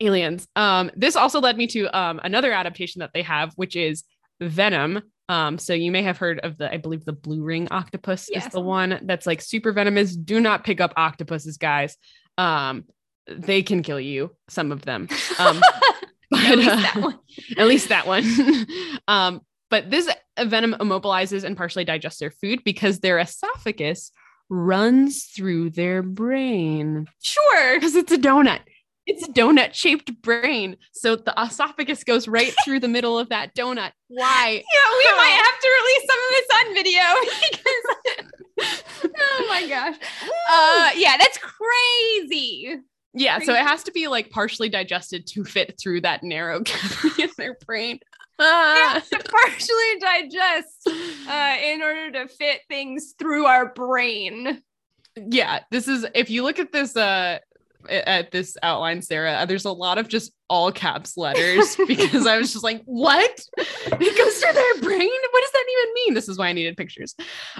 Aliens. Um, this also led me to um, another adaptation that they have, which is Venom. Um, so you may have heard of the, I believe the blue ring octopus is the one that's like super venomous. Do not pick up octopuses, guys. Um, they can kill you, some of them. Um, but, At least that uh, one. at least that one. um, but this venom immobilizes and partially digests their food because their esophagus runs through their brain Sure. because it's a donut. It's a donut shaped brain. So the esophagus goes right through the middle of that donut. Why? Yeah, we How? might have to release some of this on video because oh my gosh. Uh yeah, that's crazy. Yeah. So it has to be like partially digested to fit through that narrow cavity in their brain. Ah. to partially digest uh in order to fit things through our brain. yeah this is if you look at this uh at this outline sara uh, there's a lot of just all caps letters because i was just like what? It goes through their brain? What does that even mean? This is why i needed pictures.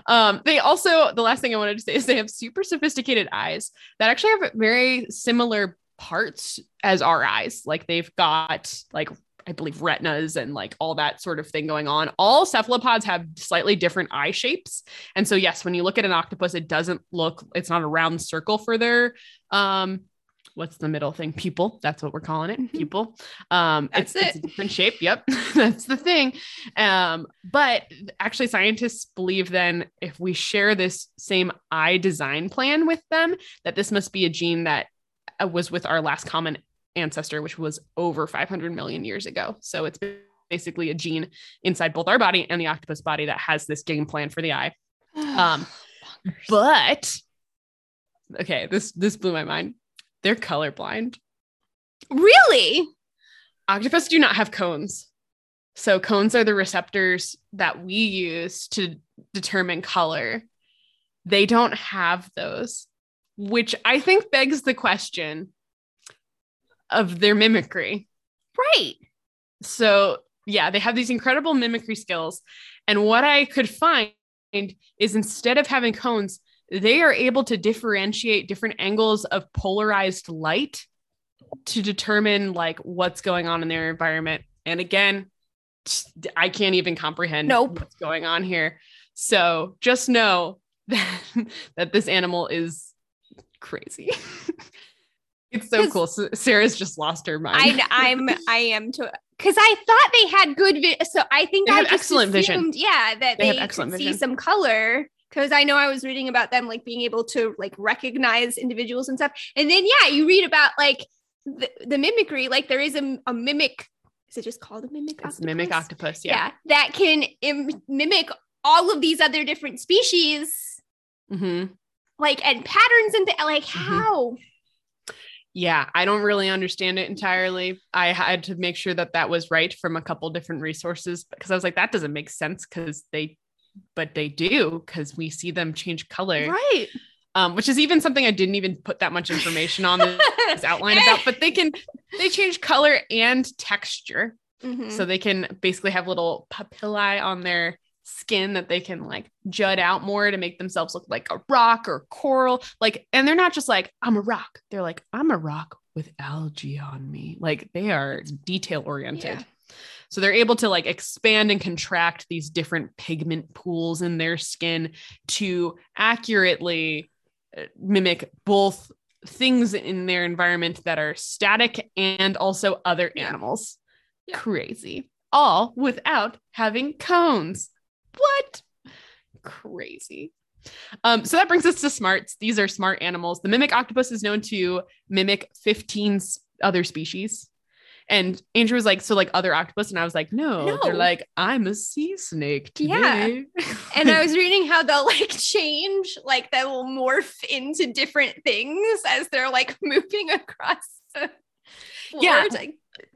Um they also the last thing i wanted to say is they have super sophisticated eyes that actually have very similar parts as our eyes. Like they've got like I believe retinas and like all that sort of thing going on. All cephalopods have slightly different eye shapes. And so yes, when you look at an octopus, it doesn't look, it's not a round circle for their um what's the middle thing? People. That's what we're calling it. Mhm. Pupil. Um That's it's, it's a different shape. Yep. That's the thing. Um, but actually scientists believe then if we share this same eye design plan with them, that this must be a gene that uh, was with our last common ancestor, which was over 500 million years ago. So it's basically a gene inside both our body and the octopus body that has this game plan for the eye. Um, but okay, this this blew my mind. They're colorblind. really? Octopus do not have cones. So cones are the receptors that we use to determine color. They don't have those, which I think begs the question of their mimicry. Right. So, yeah, they have these incredible mimicry skills. And what I could find is instead of having cones, they are able to differentiate different angles of polarized light to determine like what's going on in their environment. And again, I can't even comprehend Nope. what's going on here. So just know that, that this animal is crazy. it's so cool. Sara's just lost her mind. I I'm I am to because I thought they had good vi- so I think They I have just excellent vision. Yeah, that They they, have excellent could see vision. some color because I know I was reading about them like being able to like recognize individuals and stuff. And then yeah, you read about like the, the mimicry. Like there is a, a mimic. Is it just called a mimic? It's mimic octopus. Yeah. Yeah. that can Im- mimic all of these other different species, hmm like and patterns and th- like Mhm. how. Yeah. I don't really understand it entirely. I had to make sure that that was right from a couple different resources because I was like, that doesn't make sense because they, but they do because we see them change color, Right. um, which is even something I didn't even put that much information on this outline about, but they can, they change color and texture. Mhm. So they can basically have little papillae on their skin that they can like jut out more to make themselves look like a rock or coral. Like, and they're not just like, I'm a rock. They're like, I'm a rock with algae on me. Like they are detail oriented. Yeah. So they're able to like expand and contract these different pigment pools in their skin to accurately uh, mimic both things in their environment that are static and also other animals. Yeah. Crazy. All without having cones. What? Crazy. Um, so that brings us to smarts. These are smart animals. The mimic octopus is known to mimic 15 other species. And Andrew was like, so like other octopus. And I was like, no, they're like, I'm a sea snake today. Yeah. And I was reading how they'll like change, like they will morph into different things as they're like moving across the floor. Yeah.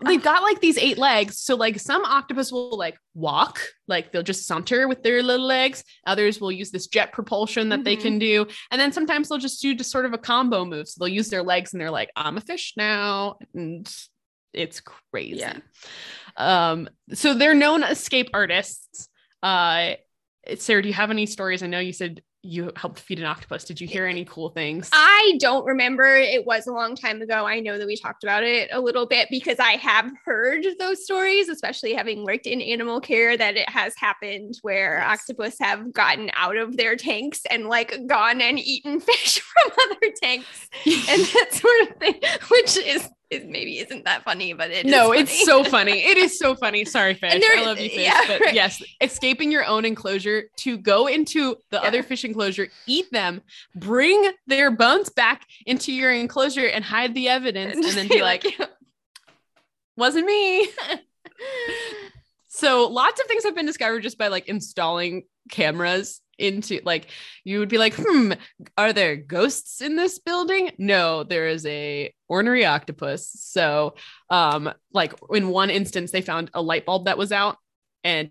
they've got like these eight legs. So like some octopus will like walk, like they'll just saunter with their little legs. Others will use this jet propulsion that they Mhm. can do. And then sometimes they'll just do just sort of a combo move. So they'll use their legs and they're like, I'm a fish now. And it's crazy. Yeah. Um, so they're known escape artists. Uh Sara, do you have any stories? I know you said you helped feed an octopus. Did you hear any cool things? I don't remember. It was a long time ago. I know that we talked about it a little bit because I have heard those stories, especially having worked in animal care, that it has happened where Yes. octopus have gotten out of their tanks and like gone and eaten fish from other tanks and that sort of thing, which is, is maybe isn't that funny, but it is no, it's so funny. It is so funny. Sorry, fish. there- I love you, fish. yeah, but right. yes, escaping your own enclosure to go into the Yeah. other fish enclosure, eat them, bring their bones back into your enclosure, and hide the evidence, and then be like, "Wasn't me." So lots of things have been discovered just by like installing cameras into like you would be like, hmm, are there ghosts in this building? No, there is a ornery octopus. So um like in one instance they found a light bulb that was out and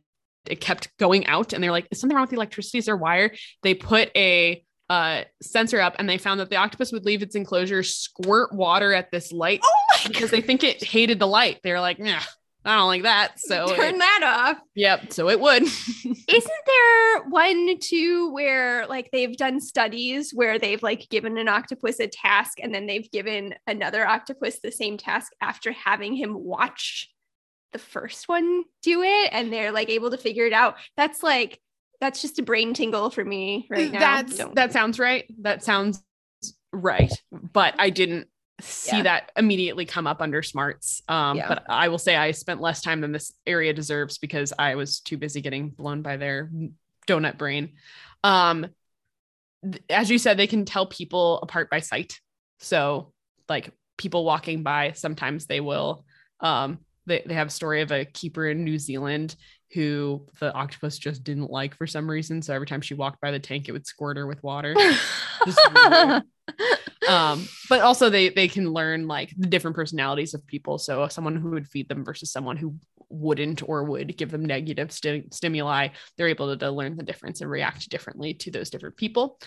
it kept going out and they're like, is something wrong with the electricity? Is there wire? They put a uh sensor up and they found that the octopus would leave its enclosure, squirt water at this light oh because they think it hated the light. They're like, nah, I don't like that. So turn it- that off. Yep. So it would. Isn't there one too where like they've done studies where they've like given an octopus a task and then they've given another octopus the same task after having him watch the first one do it and they're like able to figure it out. That's like that's just a brain tingle for me right now. That's Don't- that sounds right. That sounds right. But I didn't see Yeah. that immediately come up under smarts. Um, Yeah. but I will say I spent less time than this area deserves because I was too busy getting blown by their donut brain. Um, th- as you said, they can tell people apart by sight. So like people walking by, sometimes they will um they, they have a story of a keeper in New Zealand who the octopus just didn't like for some reason. So every time she walked by the tank, it would squirt her with water. Um, but also they they can learn like the different personalities of people. So someone who would feed them versus someone who wouldn't or would give them negative sti- stimuli, they're able to, to learn the difference and react differently to those different people.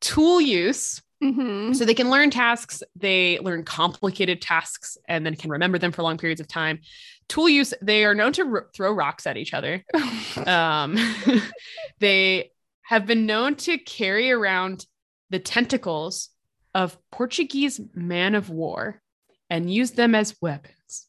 Tool use Mhm. so they can learn tasks, they learn complicated tasks and then can remember them for long periods of time. Tool use, they are known to ro- throw rocks at each other. Um, they have been known to carry around the tentacles of Portuguese man of war and use them as weapons.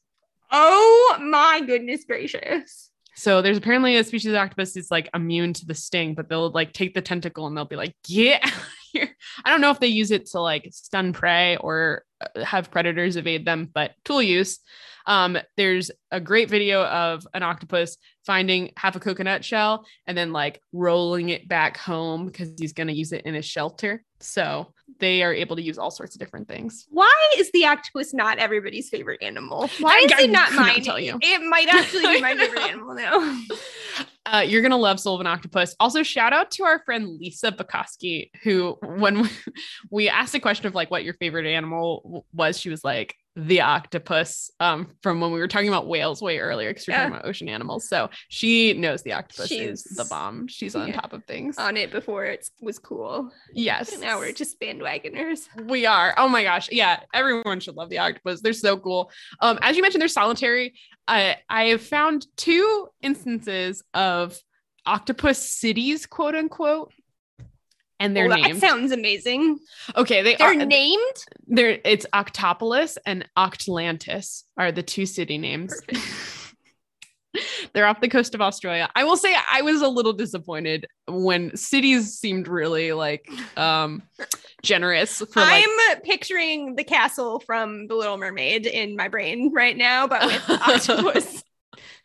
oh my goodness gracious. So there's apparently a species of octopus that's like immune to the sting, but they'll like take the tentacle and they'll be like, "Get out here!" I don't know if they use it to like stun prey or uh, have predators evade them, but tool use. Um, there's a great video of an octopus finding half a coconut shell and then like rolling it back home because he's going to use it in his shelter. So they are able to use all sorts of different things. Why is the octopus not everybody's favorite animal? Why is I it not mine? tell you. It might actually be my favorite animal now. Uh, you're gonna love Soul of an Octopus. Also, shout out to our friend Lisa Bukowski, who when we, we asked a question of like what your favorite animal was, she was like the octopus. Um, from when we were talking about whales way earlier, because we're talking about ocean animals. So she knows the octopus is the bomb. She's on yeah. top of things. On it before it was cool. yes, But now we're just bandwagoners. we are. Oh my gosh. Yeah. Everyone should love the octopus. They're so cool. Um, as you mentioned, they're solitary. I I have found two instances of octopus cities, quote unquote. And they're Well, that sounds amazing. okay, they They're are named. they're it's Octopolis and Octlantis are the two city names. They're off the coast of Australia. I will say I was a little disappointed when cities seemed really like um generous for like I'm picturing the castle from The Little Mermaid in my brain right now, but with octopus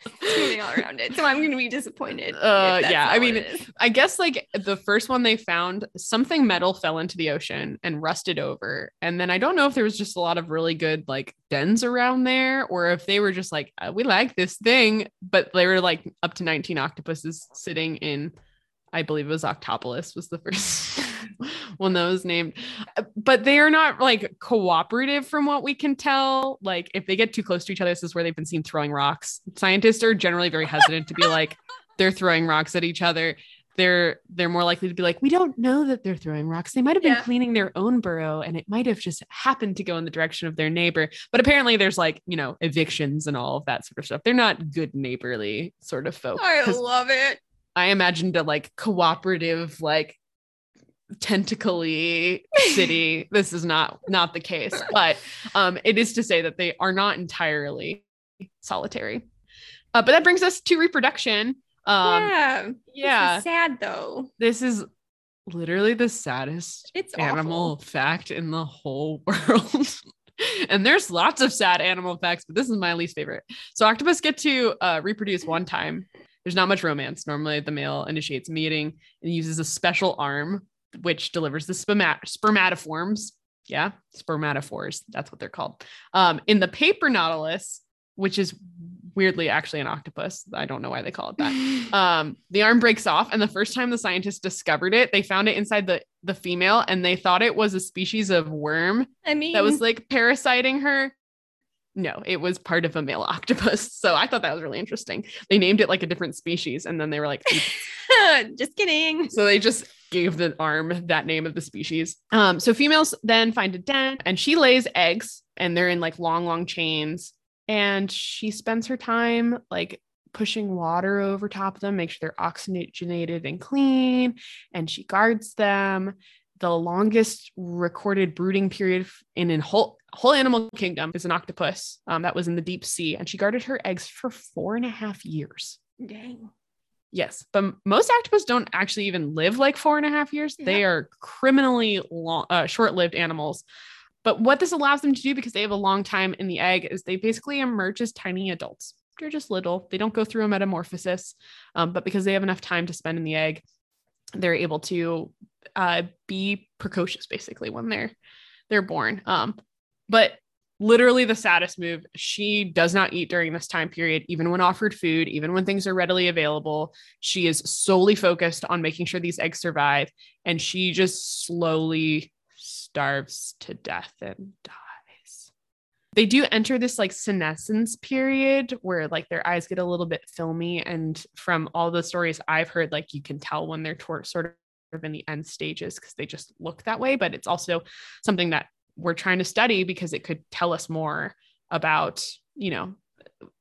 all around it. So I'm going to be disappointed. Uh, yeah, I mean. I guess like the first one they found, something metal fell into the ocean and rusted over. And then I don't know if there was just a lot of really good like dens around there or if they were just like, uh, we like this thing, but they were like up to 19 octopuses sitting in, I believe it was Octopolis was the first one that was named. Uh, But they are not like cooperative from what we can tell. Like if they get too close to each other, this is where they've been seen throwing rocks. Scientists are generally very hesitant to be like, they're throwing rocks at each other they're they're more likely to be like we don't know that they're throwing rocks they might have been Yeah. cleaning their own burrow and it might have just happened to go in the direction of their neighbor but apparently there's like you know evictions and all of that sort of stuff they're not good neighborly sort of folk I love it. i imagined a like cooperative like tentacly city this is not not the case but um it is to say that they are not entirely solitary uh, but that brings us to reproduction um yeah. yeah sad though. this is literally the saddest It's animal awful. fact in the whole world. and there's lots of sad animal facts, but this is my least favorite. So octopus get to uh, reproduce one time. There's not much romance. Normally, the male initiates mating and uses a special arm which delivers the spermat- spermatoforms. Yeah, spermatophores. That's what they're called. Um, in the paper nautilus, which is weirdly actually an octopus. I don't know why they call it that um the arm breaks off and the first time the scientists discovered it they found it inside the the female and they thought it was a species of worm I mean, that was like parasiting her no it was part of a male octopus so i thought that was really interesting they named it like a different species and then they were like just kidding. so they just gave the arm that name of the species. Um so females then find a den and she lays eggs and they're in like long long chains. And she spends her time like pushing water over top of them make sure they're oxygenated and clean and she guards them. The longest recorded brooding period in a whole whole animal kingdom is an octopus um, that was in the deep sea and she guarded her eggs for four and a half years. Dang. Yes, but most octopus don't actually even live like four and a half years. They are criminally long, uh, short-lived animals. But what this allows them to do, because they have a long time in the egg, is they basically emerge as tiny adults. They're just little. They don't go through a metamorphosis, um, but because they have enough time to spend in the egg, they're able to uh, be precocious, basically, when they're they're born. Um, but literally the saddest move. She does not eat during this time period, even when offered food, even when things are readily available. She is solely focused on making sure these eggs survive. And she just slowly starves to death and dies. They do enter this like senescence period where like their eyes get a little bit filmy. And from all the stories I've heard, like you can tell when they're tor- sort of in the end stages because they just look that way. But it's also something that we're trying to study because it could tell us more about you know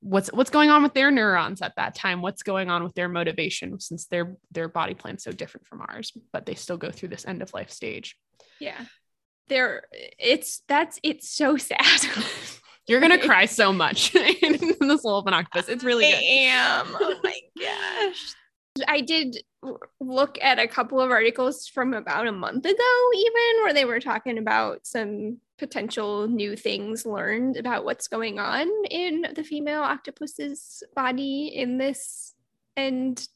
what's what's going on with their neurons at that time what's going on with their motivation since their their body plan's so different from ours but they still go through this end of life stage Yeah. There it's that's it's so sad. you're gonna cry so much in this little of an octopus it's really I good am. Oh my gosh. I did look at a couple of articles from about a month ago, even where they were talking about some potential new things learned about what's going on in the female octopus's body in this end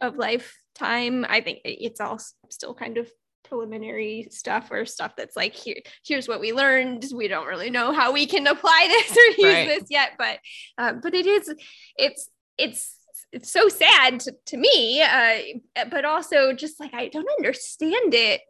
of lifetime. I think it's all still kind of preliminary stuff or stuff that's like here here's what we learned we don't really know how we can apply this or use Right. this yet but um, but it is it's it's it's so sad to, to me uh, but also just like i don't understand it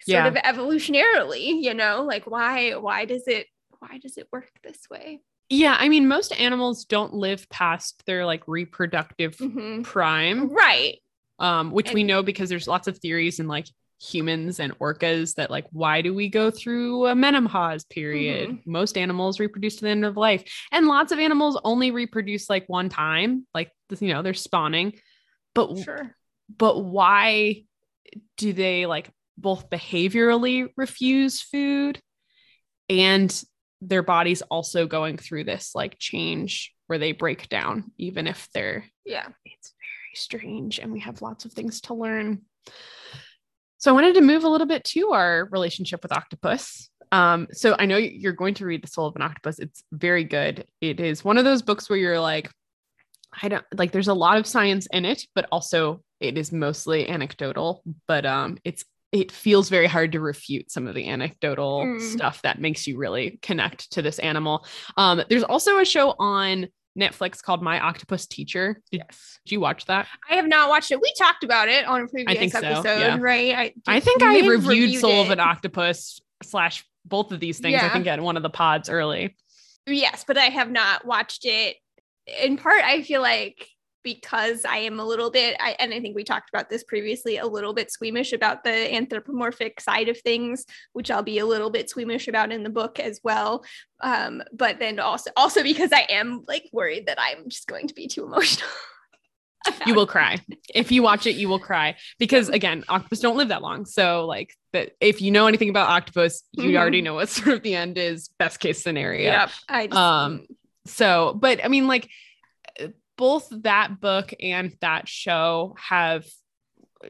sort Yeah. of evolutionarily you know like why why does it why does it work this way yeah i mean most animals don't live past their like reproductive Mhm. prime right um, which we know because there's lots of theories and like humans and orcas that like why do we go through a menopause period Mm-hmm. most animals reproduce to the end of life and lots of animals only reproduce like one time like you know they're spawning but sure but why do they like both behaviorally refuse food and their bodies also going through this like change where they break down, even if they're, Yeah. it's very strange and we have lots of things to learn. So I wanted to move a little bit to our relationship with octopus. Um, so I know you're going to read The Soul of an Octopus. It's very good. It is one of those books where you're like, I don't like there's a lot of science in it, but also it is mostly anecdotal, but um it's it feels very hard to refute some of the anecdotal Mm. stuff that makes you really connect to this animal. Um there's also a show on Netflix called My Octopus Teacher. Did, Yes. did you watch that? I have not watched it. We talked about it on a previous think so, episode, yeah. right? I, I think I have reviewed, Soul of an Octopus slash both of these things. I think at one of the pods early. Yes, but I have not watched it. In part, I feel like because I am a little bit, I, and I think we talked about this previously, a little bit squeamish about the anthropomorphic side of things, which I'll be a little bit squeamish about in the book as well. Um, but then also, also because I am like worried that I'm just going to be too emotional. you will cry if you watch it you will cry because again octopus don't live that long so like that if you know anything about octopus you Mhm. already know what sort of the end is best case scenario Yep. I just, Um, so but i mean like both that book and that show have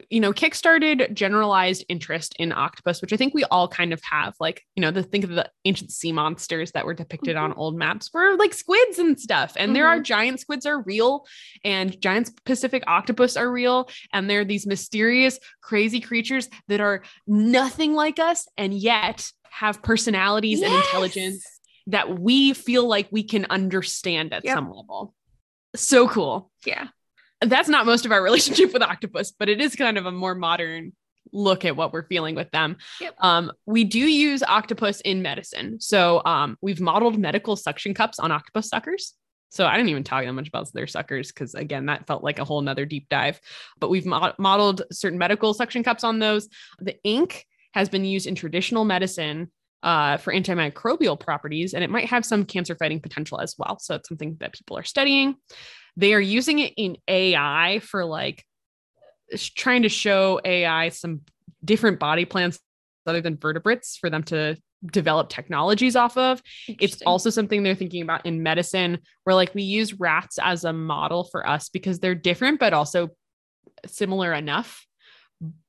you know kickstarted generalized interest in octopus which i think we all kind of have like you know the think of the ancient sea monsters that were depicted on mm-hmm. old maps were like squids and stuff. And there are mm-hmm. giant squids are real and giant pacific octopus are real. And they're these mysterious crazy creatures that are nothing like us and yet have personalities and intelligence that we feel like we can understand at Yep. some level. So cool. Yeah. That's not most of our relationship with octopus, but it is kind of a more modern look at what we're feeling with them. Yep. Um, we do use octopus in medicine. So um, we've modeled medical suction cups on octopus suckers. So I didn't even talk that much about their suckers because again, that felt like a whole nother deep dive. But we've mo- modeled certain medical suction cups on those. The ink has been used in traditional medicine uh, for antimicrobial properties, and it might have some cancer fighting potential as well. So it's something that people are studying. They are using it in AI for like trying to show AI some different body plans other than vertebrates for them to develop technologies off of. It's also something they're thinking about in medicine, where like we use rats as a model for us because they're different, but also similar enough.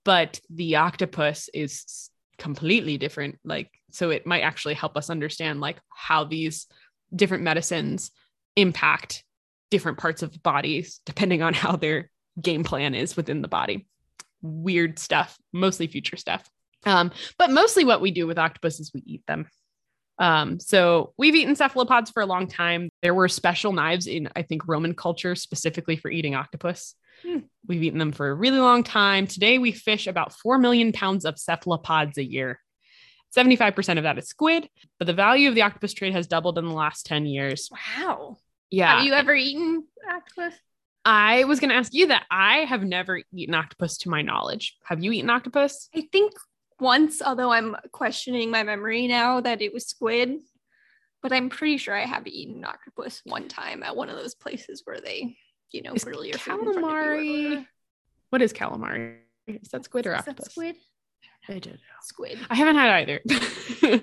But the octopus is completely different. Like, so it might actually help us understand like how these different medicines impact different parts of bodies depending on how their game plan is within the body. Weird stuff, mostly future stuff. Um, but mostly what we do with octopus is we eat them. Um, so we've eaten cephalopods for a long time. There were special knives in, I think, Roman culture specifically for eating octopus. Hmm. We've eaten them for a really long time. Today we fish about 4 million pounds of cephalopods a year. 75% of that is squid, but the value of the octopus trade has doubled in the last 10 years. wow. Yeah. Have you ever eaten octopus? I was going to ask you that I have never eaten octopus to my knowledge. Have you eaten octopus? I think once, although I'm questioning my memory now that it was squid, but I'm pretty sure I have eaten octopus one time at one of those places where they, you know, grill your food in front of you calamari- What is calamari? Is that squid or Is that octopus? squid? I don't know. Squid. I haven't had either.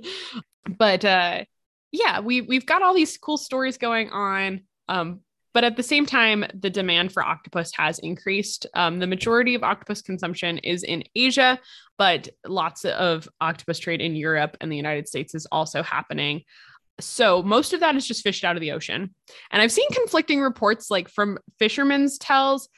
but uh yeah, we we've got all these cool stories going on. Um, but at the same time, the demand for octopus has increased. Um, the majority of octopus consumption is in Asia, but lots of octopus trade in Europe and the United States is also happening. So most of that is just fished out of the ocean. And I've seen conflicting reports like from fishermen's tells,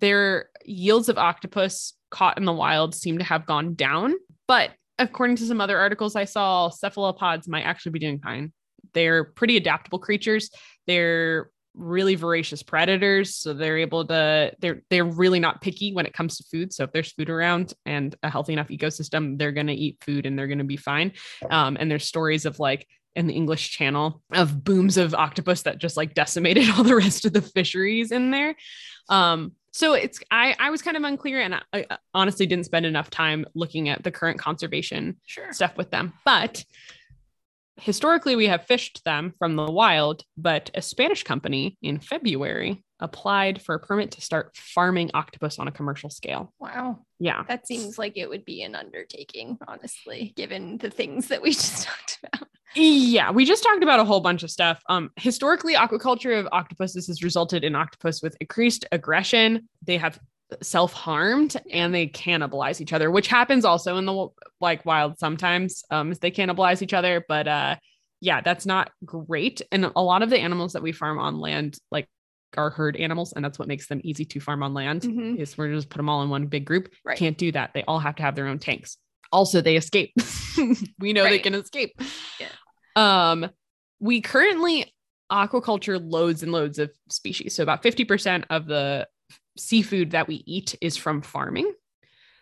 their yields of octopus caught in the wild seem to have gone down. But according to some other articles I saw, cephalopods might actually be doing fine. They're pretty adaptable creatures. They're really voracious predators, so they're able to they're they're really not picky when it comes to food. So if there's food around and a healthy enough ecosystem, they're going to eat food and they're going to be fine. Um, and there's stories of like in the English Channel of booms of octopus that just like decimated all the rest of the fisheries in there. Um, so it's I I was kind of unclear and I, I honestly didn't spend enough time looking at the current conservation Sure. stuff with them. But historically, we have fished them from the wild. But a Spanish company in February applied for a permit to start farming octopus on a commercial scale. Wow. Yeah. That seems like it would be an undertaking, honestly, given the things that we just talked about. Yeah, we just talked about a whole bunch of stuff. Um, historically, aquaculture of octopuses has resulted in octopus with increased aggression. They have self-harmed and they cannibalize each other, which happens also in the like wild sometimes. Um, they cannibalize each other, but uh, yeah, that's not great. And a lot of the animals that we farm on land, like are herd animals, and that's what makes them easy to farm on land. Mhm. Is we're just put them all in one big group. Right. Can't do that. They all have to have their own tanks. Also, they escape. we know they can escape. Yeah. Um, we currently aquaculture loads and loads of species. So about 50% of the seafood that we eat is from farming.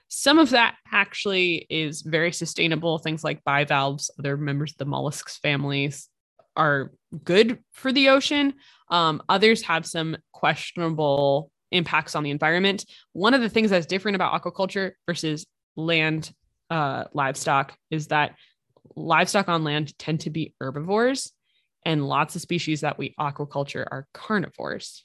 Some of that actually is very sustainable. Things like bivalves, other members of the mollusks families are good for the ocean. Um, others have some questionable impacts on the environment. One of the things that's different about aquaculture versus land uh, livestock is that livestock on land tend to be herbivores, and lots of species that we aquaculture are carnivores.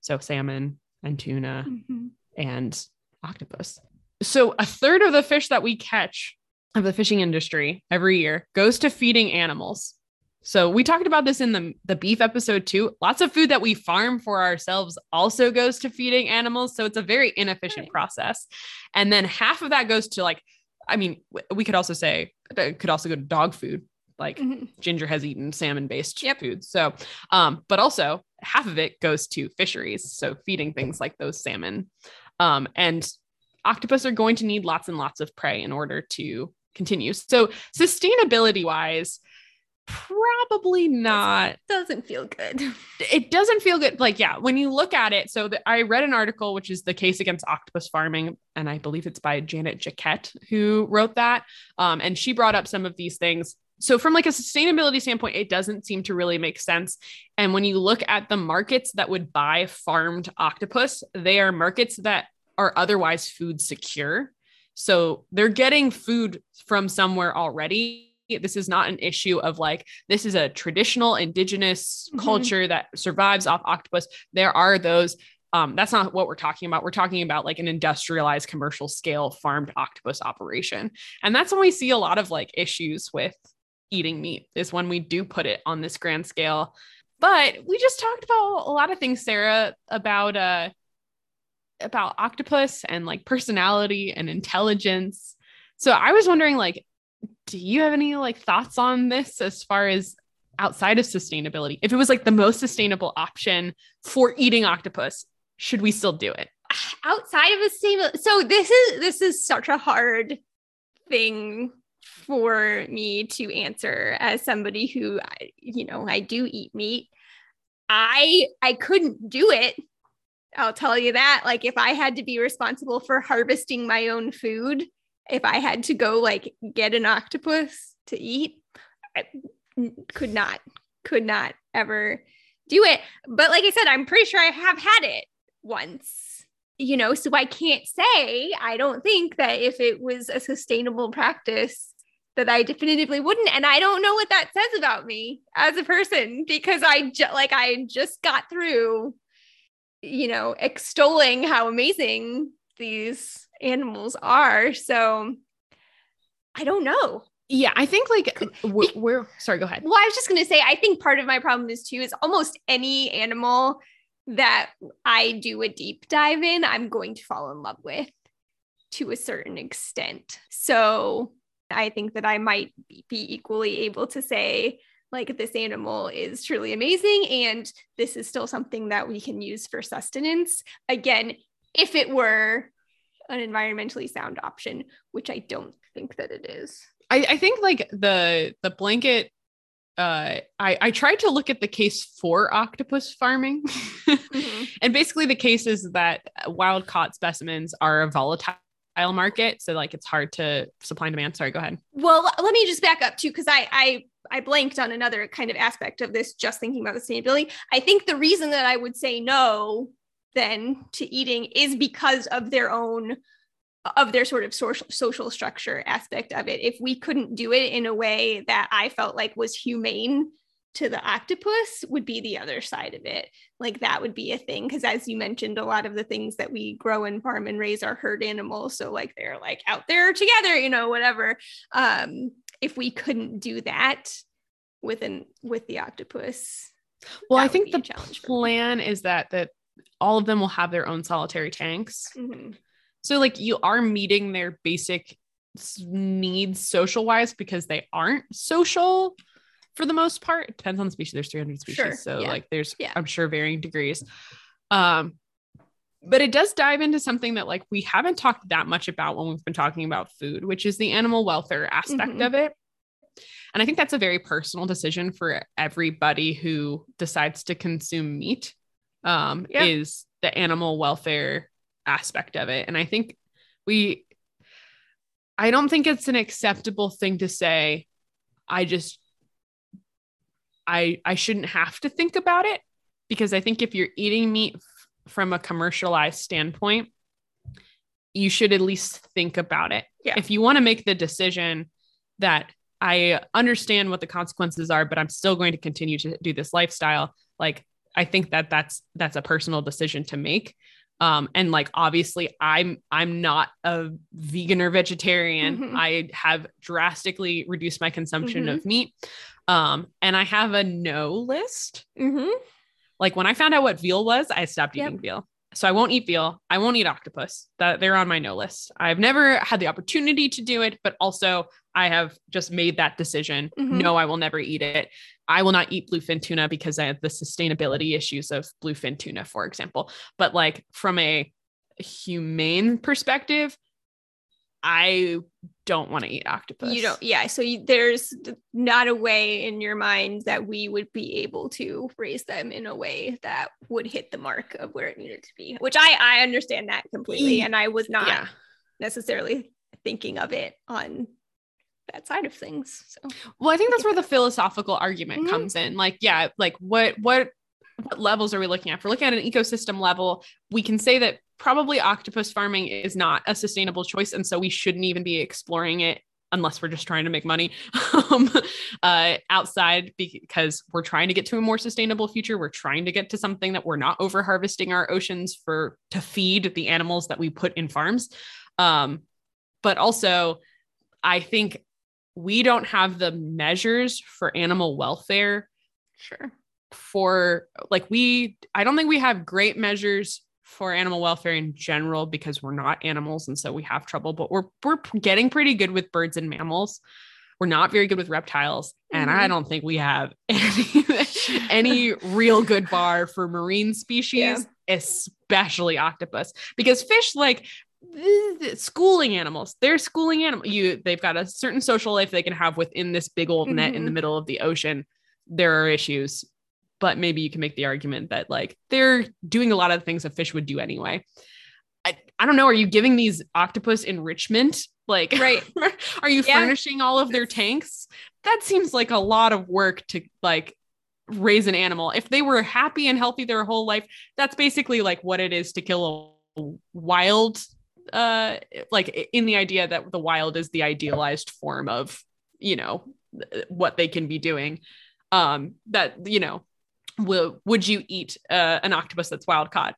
So salmon and tuna Mhm. and octopus. So a third of the fish that we catch of the fishing industry every year goes to feeding animals. So we talked about this in the, the beef episode too. Lots of food that we farm for ourselves also goes to feeding animals. So it's a very inefficient Right. process. And then half of that goes to like, I mean, we could also say could also go to dog food. Like Mhm. Ginger has eaten salmon based Yep. foods. So, um, but also half of it goes to fisheries. So feeding things like those salmon. Um, and octopus are going to need lots and lots of prey in order to continue. So sustainability wise, probably not Doesn't feel good. it doesn't feel good. Like, yeah, when you look at it, so the, I read an article, which is the case against octopus farming, and I believe it's by Janet Jaquette who wrote that. Um, and she brought up some of these things. So, from like a sustainability standpoint, it doesn't seem to really make sense. And when you look at the markets that would buy farmed octopus, they are markets that are otherwise food secure. So they're getting food from somewhere already. This is not an issue of like, this is a traditional indigenous Mhm. culture that survives off octopus. There are those. Um, that's not what we're talking about. We're talking about like an industrialized commercial scale farmed octopus operation. And that's when we see a lot of like issues with eating meat, is when we do put it on this grand scale. But we just talked about a lot of things, Sara, about uh about octopus and like personality and intelligence. So I was wondering like do you have any like thoughts on this as far as outside of sustainability? If it was like the most sustainable option for eating octopus, should we still do it? outside of a stable so this is this is such a hard thing for me to answer as somebody who you know i do eat meat i i couldn't do it i'll tell you that like if i had to be responsible for harvesting my own food if i had to go like get an octopus to eat I could not could not ever do it. But like i said i'm pretty sure i have had it once you know, so I can't say I don't think that if it was a sustainable practice that I definitively wouldn't. And I don't know what that says about me as a person because I ju- like I just got through you know extolling how amazing these animals are so I don't know. Yeah, I think like uh, we're, we're sorry, go ahead. Well, I was just going to say, I think part of my problem is too, is almost any animal that I do a deep dive in, I'm going to fall in love with to a certain extent. So I think that I might be be equally able to say, like, this animal is truly amazing, and this is still something that we can use for sustenance. Again, if it were an environmentally sound option, which I don't think that it is. I, I think like the the blanket uh I, I tried to look at the case for octopus farming Mhm. and basically the case is that wild caught specimens are a volatile market so like it's hard to supply and demand sorry go ahead Well, let me just back up too, because I, I I blanked on another kind of aspect of this. Just thinking about the sustainability, I think the reason that I would say no then to eating is because of their own of their sort of social social structure aspect of it. If we couldn't do it in a way that I felt like was humane to the octopus, would be the other side of it. Like that would be a thing because as you mentioned, a lot of the things that we grow and farm and raise are herd animals. So like they're like out there together, you know, whatever um, if we couldn't do that, within with the octopus. Well, I think the plan is that that all of them will have their own solitary tanks. Mm-hmm. So like you are meeting their basic needs social wise because they aren't social for the most part. It depends on the species. There's 300 species. Sure. So yeah. like there's yeah. I'm sure varying degrees. Um but it does dive into something that like we haven't talked that much about when we've been talking about food, which is the animal welfare aspect mm-hmm. of it. And I think that's a very personal decision for everybody who decides to consume meat. Um, yeah. is the animal welfare aspect of it. And I think we I don't think it's an acceptable thing to say I just I I shouldn't have to think about it because I think if you're eating meat f- from a commercialized standpoint, you should at least think about it. Yeah. If you want to make the decision that I understand what the consequences are, but I'm still going to continue to do this lifestyle, like I think that that's that's a personal decision to make. Um, and like obviously I'm I'm not a vegan or vegetarian. Mm-hmm. I have drastically reduced my consumption mm-hmm. of meat. Um, and I have a no list. Mm-hmm. Like when I found out what veal was, I stopped yep. eating veal. So I won't eat veal. I won't eat octopus. That they're on my no list. I've never had the opportunity to do it, but also I have just made that decision. Mm-hmm. No, I will never eat it. I will not eat bluefin tuna because I have the sustainability issues of bluefin tuna, for example. But like from a humane perspective, I don't want to eat octopus. You don't, yeah. So you, there's not a way in your mind that we would be able to raise them in a way that would hit the mark of where it needed to be, which I I understand that completely, and I was not yeah. necessarily thinking of it on that side of things. So, well, I think that's where the philosophical argument mm-hmm. comes in. Like, yeah, like what what what levels are we looking at? If we're looking at an ecosystem level, we can say that probably octopus farming is not a sustainable choice, and so we shouldn't even be exploring it unless we're just trying to make money um, uh, outside because we're trying to get to a more sustainable future. We're trying to get to something that we're not over harvesting our oceans for to feed the animals that we put in farms. Um, but also, I think we don't have the measures for animal welfare. Sure. For like, we, I don't think we have great measures for animal welfare in general because we're not animals and so we have trouble but we're we're getting pretty good with birds and mammals we're not very good with reptiles and mm-hmm. i don't think we have any, any real good bar for marine species yeah. especially octopus because fish like schooling animals they're schooling animal you they've got a certain social life they can have within this big old net mm-hmm. in the middle of the ocean there are issues but maybe you can make the argument that like they're doing a lot of things a fish would do anyway. I, I don't know. Are you giving these octopus enrichment? Like right. are you yeah. furnishing all of their tanks? That seems like a lot of work to like raise an animal. If they were happy and healthy their whole life that's basically like what it is to kill a wild uh like in the idea that the wild is the idealized form of you know what they can be doing. Um that you know will would you eat uh, an octopus that's wild caught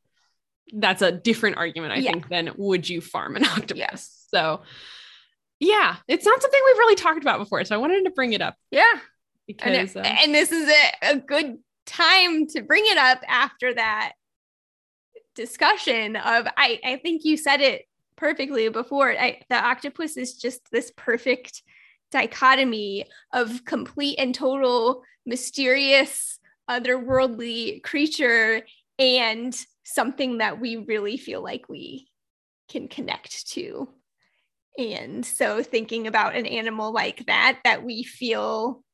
that's a different argument i yeah. think than would you farm an octopus yes. so yeah it's not something we've really talked about before so i wanted to bring it up yeah because and, uh, and this is a, a good time to bring it up after that discussion of I, I think you said it perfectly before. I, the octopus is just this perfect dichotomy of complete and total mysterious otherworldly creature and something that we really feel like we can connect to. And so thinking about an animal like that that we feel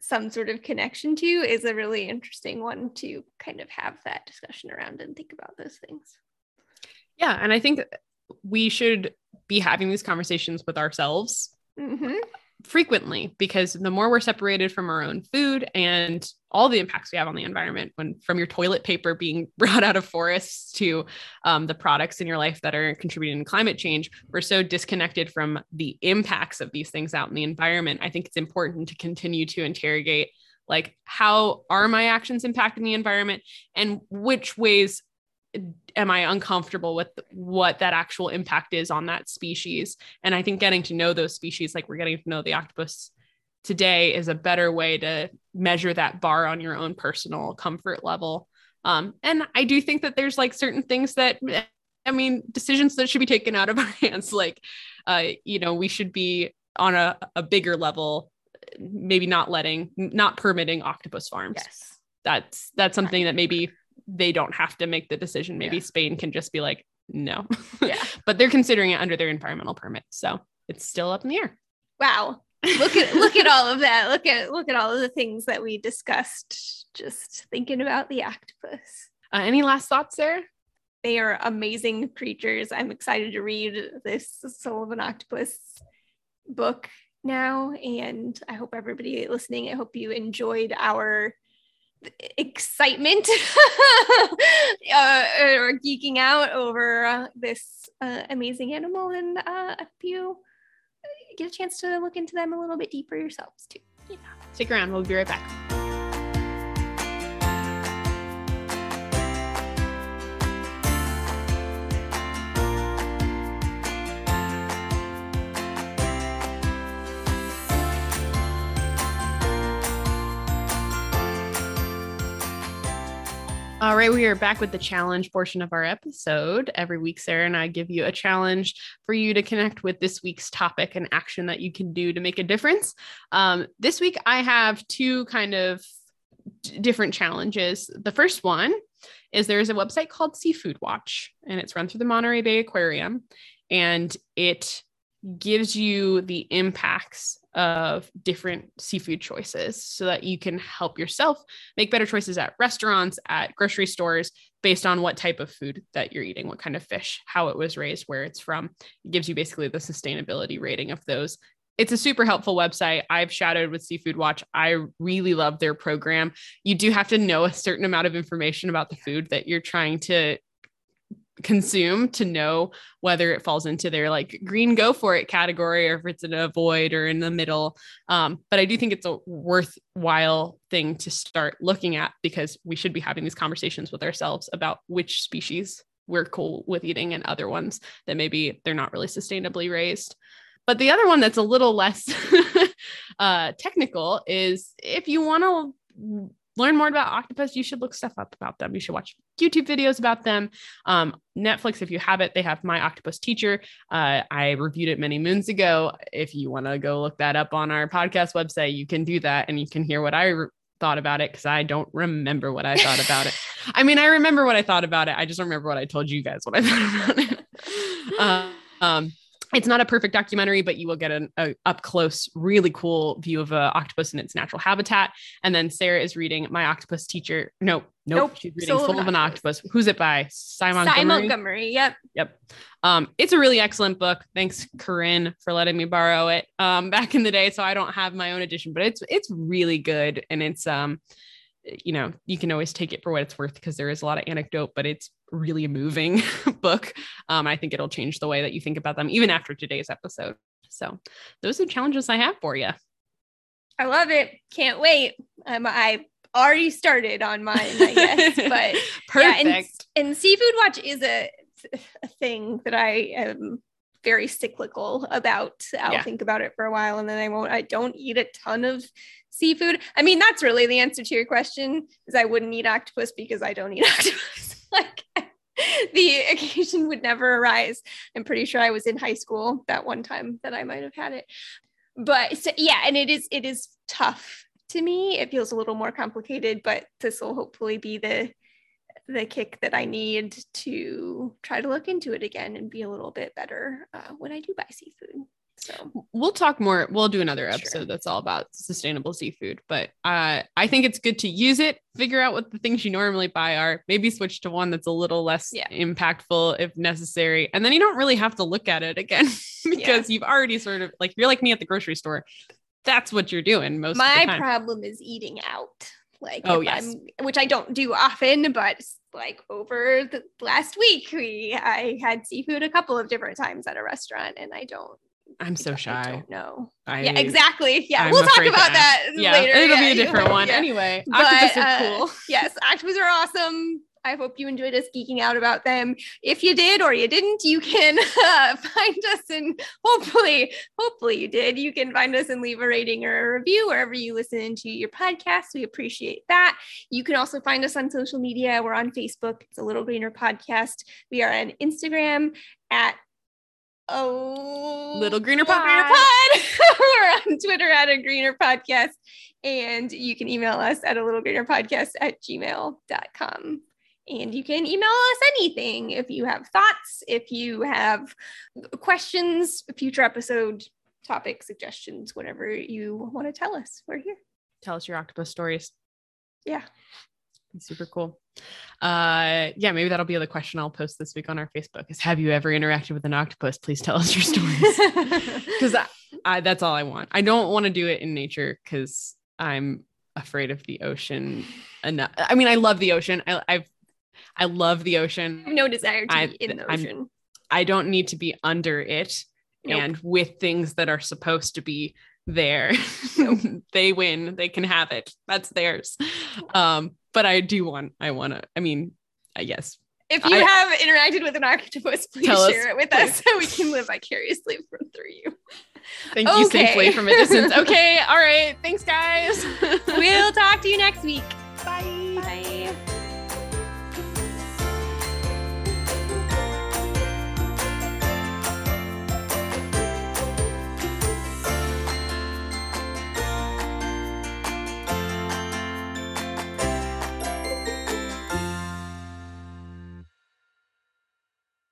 some sort of connection to is a really interesting one to kind of have that discussion around and think about those things. Yeah. And I think we should be having these conversations with ourselves mm-hmm. Frequently because the more we're separated from our own food and all the impacts we have on the environment, when from your toilet paper being brought out of forests to um, the products in your life that are contributing to climate change, we're so disconnected from the impacts of these things out in the environment. I think it's important to continue to interrogate like how are my actions impacting the environment and which ways am I uncomfortable with what that actual impact is on that species? And I think getting to know those species, like we're getting to know the octopus today is a better way to measure that bar on your own personal comfort level. Um, and I do think that there's like certain things that, I mean, decisions that should be taken out of our hands. Like, uh, you know, we should be on a, a bigger level, maybe not letting, not permitting octopus farms. Yes. That's, that's something that maybe they don't have to make the decision. Maybe Yeah. Spain can just be like, no. Yeah. but they're considering it under their environmental permit. So it's still up in the air. Wow. Look at look at all of that. Look at look at all of the things that we discussed. Just thinking about the octopus. Uh, any last thoughts there? They are amazing creatures. I'm excited to read this Soul of an Octopus book now. And I hope everybody listening, I hope you enjoyed our excitement uh, or geeking out over uh, this uh, amazing animal. And uh, I hope you get a chance to look into them a little bit deeper yourselves too. Yeah. Stick around. We'll be right back. All right, we are back with the challenge portion of our episode. Every week, Sara and I give you a challenge for you to connect with this week's topic and action that you can do to make a difference. Um, this week, I have two kind of d- different challenges. The first one is there's a website called Seafood Watch, and it's run through the Monterey Bay Aquarium, and it gives you the impacts of different seafood choices so that you can help yourself make better choices at restaurants, at grocery stores, based on what type of food that you're eating, what kind of fish, how it was raised, where it's from. It gives you basically the sustainability rating of those. It's a super helpful website. I've shadowed with Seafood Watch. I really love their program. You do have to know a certain amount of information about the food that you're trying to consume to know whether it falls into their like green go for it category or if it's in a void or in the middle. Um, but i do think it's a worthwhile thing to start looking at because we should be having these conversations with ourselves about which species we're cool with eating and other ones that maybe they're not really sustainably raised. But the other one that's a little less uh, technical is if you want to learn more about octopus, you should look stuff up about them. You should watch YouTube videos about them. Um, Netflix, if you have it, they have My Octopus Teacher. Uh, I reviewed it many moons ago. If you want to go look that up on our podcast website, you can do that and you can hear what I re- thought about it because I don't remember what I thought about it. I mean, I remember what I thought about it. I just remember what I told you guys what I thought about it. Uh, um, it's not a perfect documentary, but you will get an a up close, really cool view of an octopus in its natural habitat. And then Sara is reading My Octopus Teacher. Nope, nope. Nope. She's reading Soul of Soul of an an Octopus. Who's it by? Simon Simon Montgomery. Montgomery. Yep. Yep. Um, it's a really excellent book. Thanks, Corinne, for letting me borrow it um, back in the day. So I don't have my own edition, but it's it's really good, and it's um, you know, you can always take it for what it's worth because there is a lot of anecdote, but it's really moving book. Um, I think it'll change the way that you think about them, even after today's episode. So those are challenges I have for you. I love it. Can't wait. Um, I already started on mine, I guess. But Perfect. Yeah, and, and Seafood Watch is a, a thing that I am very cyclical about. I'll Yeah. think about it for a while and then I won't. I don't eat a ton of seafood. I mean, that's really the answer to your question is I wouldn't eat octopus because I don't eat octopus. like the occasion would never arise. I'm pretty sure I was in high school that one time that I might have had it. But so, yeah, and it is it is tough to me. It feels a little more complicated, but this will hopefully be the the kick that I need to try to look into it again and be a little bit better uh, when I do buy seafood. So we'll talk more. We'll do another Sure. episode that's all about sustainable seafood. But uh, I think it's good to use it, figure out what the things you normally buy are, maybe switch to one that's a little less Yeah. impactful if necessary. And then you don't really have to look at it again because you've already sort of like, you're like me at the grocery store. That's what you're doing most of my the time. problem is eating out. Like Oh, yes. I'm- which I don't do often, but like over the last week, we I had seafood a couple of different times at a restaurant, and I don't. I'm so I shy. don't know. I, yeah, exactly. Yeah, I'm we'll talk about that Yeah, later. it'll Yeah, be a different one. yeah. Anyway, But, octopus are uh, cool. yes, octopus are awesome. I hope you enjoyed us geeking out about them. If you did or you didn't, you can uh, find us and hopefully, hopefully you did. You can find us and leave a rating or a review wherever you listen to your podcast. We appreciate that. You can also find us on social media. We're on Facebook. It's a Little Greener Podcast. We are on Instagram at Oh, Little Greener Pod. Greener Pod. We're on Twitter at a Greener Podcast. And you can email us at a little greener podcast at gmail.com. And you can email us anything if you have thoughts, if you have questions, future episode topic suggestions, whatever you want to tell us. We're here. Tell us your octopus stories. Yeah. Super cool. Uh yeah, maybe that'll be the question I'll post this week on our Facebook is have you ever interacted with an octopus? Please tell us your stories. Because I, I, that's all I want. I don't want to do it in nature because I'm afraid of the ocean enough. I mean, I love the ocean. I, I've I love the ocean. I have no desire to I- be in the I'm- ocean. I don't need to be under it Nope. and with things that are supposed to be there. they win. They can have it. That's theirs. Um, but I do want, I want to, I mean, yes. If you I- have interacted with an octopus, please Tell us, share it with us so we can live vicariously through you. Thank you safely from a distance. Okay. All right. Thanks, guys. We'll talk to you next week. Bye. Bye.